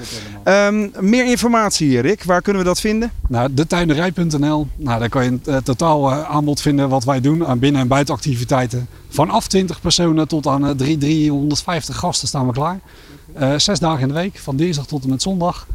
Speaker 2: Um, meer informatie Rick, waar kunnen we dat vinden?
Speaker 6: Nou, detuinerij.nl. Nou, daar kan je een uh, totaal uh, aanbod vinden wat wij doen aan binnen- en buitenactiviteiten. Vanaf 20 personen tot aan uh, 3, 350 gasten staan we klaar. zes dagen in de week, van dinsdag tot en met zondag.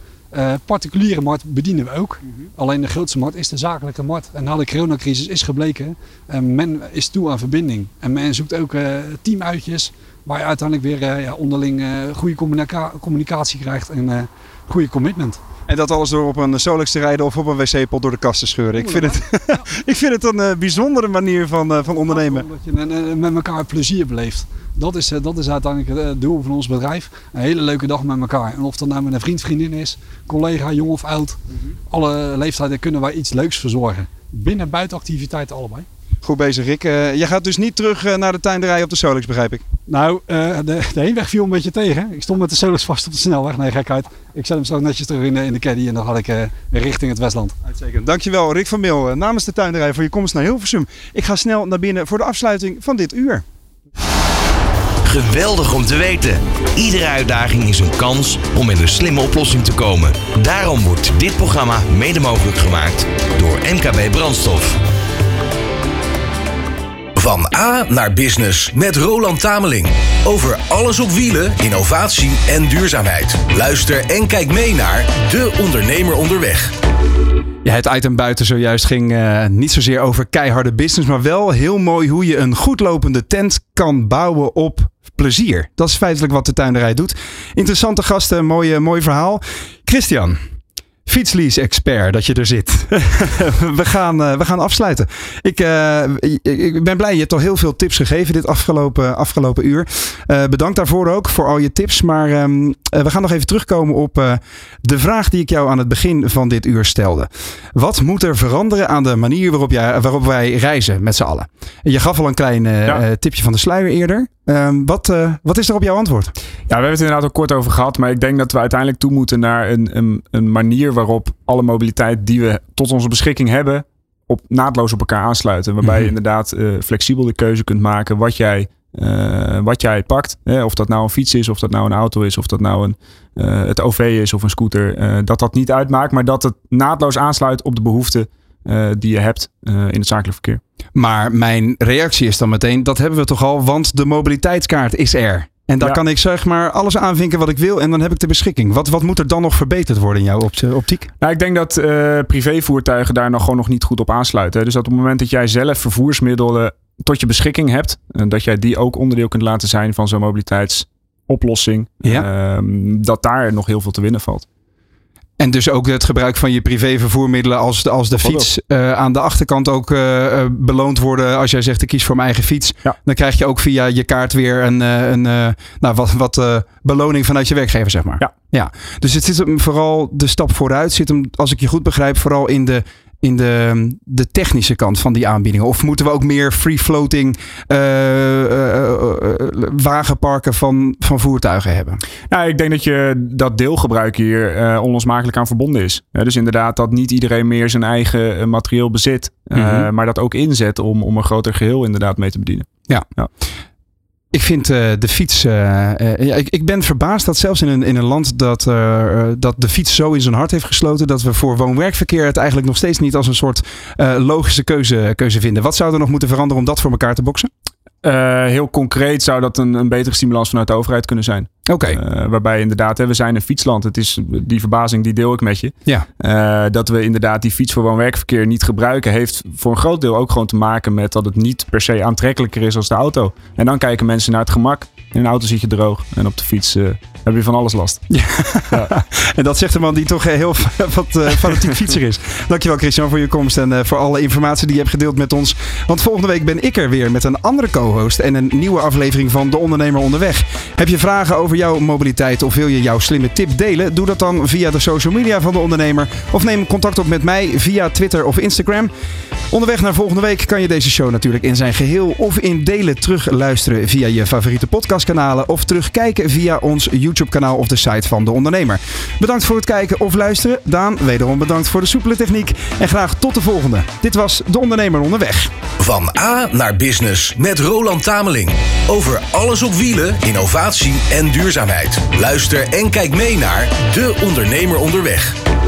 Speaker 6: particuliere markt bedienen we ook. Alleen de grootste markt is de zakelijke markt. En na de coronacrisis is gebleken, men is toe aan verbinding. En men zoekt ook teamuitjes waar je uiteindelijk weer ja, onderling goede communica communicatie krijgt en goede commitment.
Speaker 2: En dat alles door op een Solex te rijden of op een wc-pot door de kast te scheuren. Ik vind het, [LAUGHS] ik vind het een uh, bijzondere manier van, uh, van ondernemen.
Speaker 6: Dat je uh, met elkaar plezier beleeft. Dat is, dat is uiteindelijk het doel van ons bedrijf. Een hele leuke dag met elkaar. En of dat nou met een vriend, vriendin is, collega, jong of oud. Mm -hmm. Alle leeftijden kunnen wij iets leuks verzorgen. Binnen- en buitenactiviteiten allebei.
Speaker 2: Goed bezig, Rick. Uh, je gaat dus niet terug uh, naar de tuinderij op de Solex, begrijp ik?
Speaker 6: Nou, uh, de, de heenweg viel een beetje tegen. Ik stond met de Solex vast op de snelweg. Nee, gekheid. Ik zet hem zo netjes terug in de, in de caddy en dan ga ik weer richting het Westland.
Speaker 2: Uitstekend. Dankjewel, Rick van Mil, namens de tuinderij voor je komst naar Hilversum. Ik ga snel naar binnen voor de afsluiting van dit uur.
Speaker 4: Geweldig om te weten. Iedere uitdaging is een kans om met een slimme oplossing te komen. Daarom wordt dit programma mede mogelijk gemaakt door MKB Brandstof.
Speaker 1: Van A naar Business met Roland Tameling. Over alles op wielen, innovatie en duurzaamheid. Luister en kijk mee naar De Ondernemer Onderweg.
Speaker 2: Ja, het item buiten zojuist ging uh, niet zozeer over keiharde business, maar wel heel mooi hoe je een goed lopende tent kan bouwen op plezier. Dat is feitelijk wat de tuinderij doet. Interessante gasten, mooi, mooi verhaal. Christian, fietslease-expert dat je er zit. [LAUGHS] we, gaan, uh, we gaan afsluiten. Ik, uh, ik ben blij, je hebt al heel veel tips gegeven dit afgelopen, afgelopen uur. Uh, bedankt daarvoor ook, voor al je tips. Maar um, we gaan nog even terugkomen op de vraag die ik jou aan het begin van dit uur stelde. Wat moet er veranderen aan de manier waarop, jij, waarop wij reizen met z'n allen? Je gaf al een klein ja. tipje van de sluier eerder. Um, wat, uh, wat is er op jouw antwoord?
Speaker 3: Ja, we hebben het inderdaad al kort over gehad. Maar ik denk dat we uiteindelijk toe moeten naar een, een, een manier waarop alle mobiliteit die we tot onze beschikking hebben, op, naadloos op elkaar aansluiten. Waarbij mm-hmm. je inderdaad uh, flexibel de keuze kunt maken wat jij, uh, wat jij pakt. Hè? Of dat nou een fiets is, of dat nou een auto is, of dat nou een, het OV is of een scooter. dat dat niet uitmaakt, maar dat het naadloos aansluit op de behoeften die je hebt in het zakelijk verkeer.
Speaker 2: Maar mijn reactie is dan meteen, dat hebben we toch al, want de mobiliteitskaart is er. En daar ja. kan ik zeg maar alles aanvinken wat ik wil en dan heb ik de beschikking. Wat, wat moet er dan nog verbeterd worden in jouw optiek?
Speaker 3: Nou, ik denk dat uh, privévoertuigen daar nog gewoon nog niet goed op aansluiten. Dus dat op het moment dat jij zelf vervoersmiddelen tot je beschikking hebt, dat jij die ook onderdeel kunt laten zijn van zo'n mobiliteitsoplossing, ja. uh, dat daar nog heel veel te winnen valt.
Speaker 2: En dus ook het gebruik van je privévervoermiddelen als de, als de fiets uh, aan de achterkant ook uh, beloond worden. Als jij zegt ik kies voor mijn eigen fiets. Ja. Dan krijg je ook via je kaart weer een, een, nou, wat, wat beloning vanuit je werkgever, zeg maar.
Speaker 3: Ja.
Speaker 2: ja. Dus het zit hem vooral de stap vooruit. Zit hem, als ik je goed begrijp, vooral in de in de, de technische kant van die aanbiedingen? Of moeten we ook meer free-floating uh, uh, uh, wagenparken van, van voertuigen hebben?
Speaker 3: Nou, ik denk dat je dat deelgebruik hier onlosmakelijk aan verbonden is. dus inderdaad dat niet iedereen meer zijn eigen materieel bezit. Mm -hmm. Maar dat ook inzet om, om een groter geheel inderdaad mee te bedienen.
Speaker 2: Ja. ja. Ik vind uh, de fiets. Uh, ik, ik, ben verbaasd dat zelfs in een, in een land dat, dat de fiets zo in zijn hart heeft gesloten. dat we voor woon-werkverkeer het eigenlijk nog steeds niet als een soort logische keuze, keuze vinden. Wat zou er nog moeten veranderen om dat voor elkaar te boksen?
Speaker 3: Uh, heel concreet zou dat een, een betere stimulans vanuit de overheid kunnen zijn.
Speaker 2: Oké.
Speaker 3: Uh, waarbij inderdaad, hè, we zijn een fietsland. Het is die verbazing die deel ik met je.
Speaker 2: Ja.
Speaker 3: Uh, dat we inderdaad die fiets voor woon-werkverkeer niet gebruiken, heeft voor een groot deel ook gewoon te maken met dat het niet per se aantrekkelijker is als de auto. En dan kijken mensen naar het gemak. In een auto zit je droog en op de fiets heb je van alles last. [LAUGHS]
Speaker 2: Ja. ja. en dat zegt een man die toch heel [LAUGHS] wat uh, fanatiek fietser is. Dankjewel Christian voor je komst en uh, voor alle informatie die je hebt gedeeld met ons. Want volgende week ben ik er weer met een andere co-host en een nieuwe aflevering van De Ondernemer Onderweg. Heb je vragen over jouw mobiliteit of wil je jouw slimme tip delen? Doe dat dan via de social media van De Ondernemer of neem contact op met mij via Twitter of Instagram. Onderweg naar volgende week kan je deze show natuurlijk in zijn geheel of in delen terugluisteren via je favoriete podcastkanalen of terugkijken via ons YouTube-kanaal of de site van De Ondernemer. Bedankt voor het kijken of luisteren. Daan, wederom bedankt voor de soepele techniek en graag tot de volgende. Dit was De Ondernemer Onderweg.
Speaker 1: Van A naar Business met Roland Tameling. Over alles op wielen, innovatie en duurzaamheid. Luister en kijk mee naar De Ondernemer Onderweg.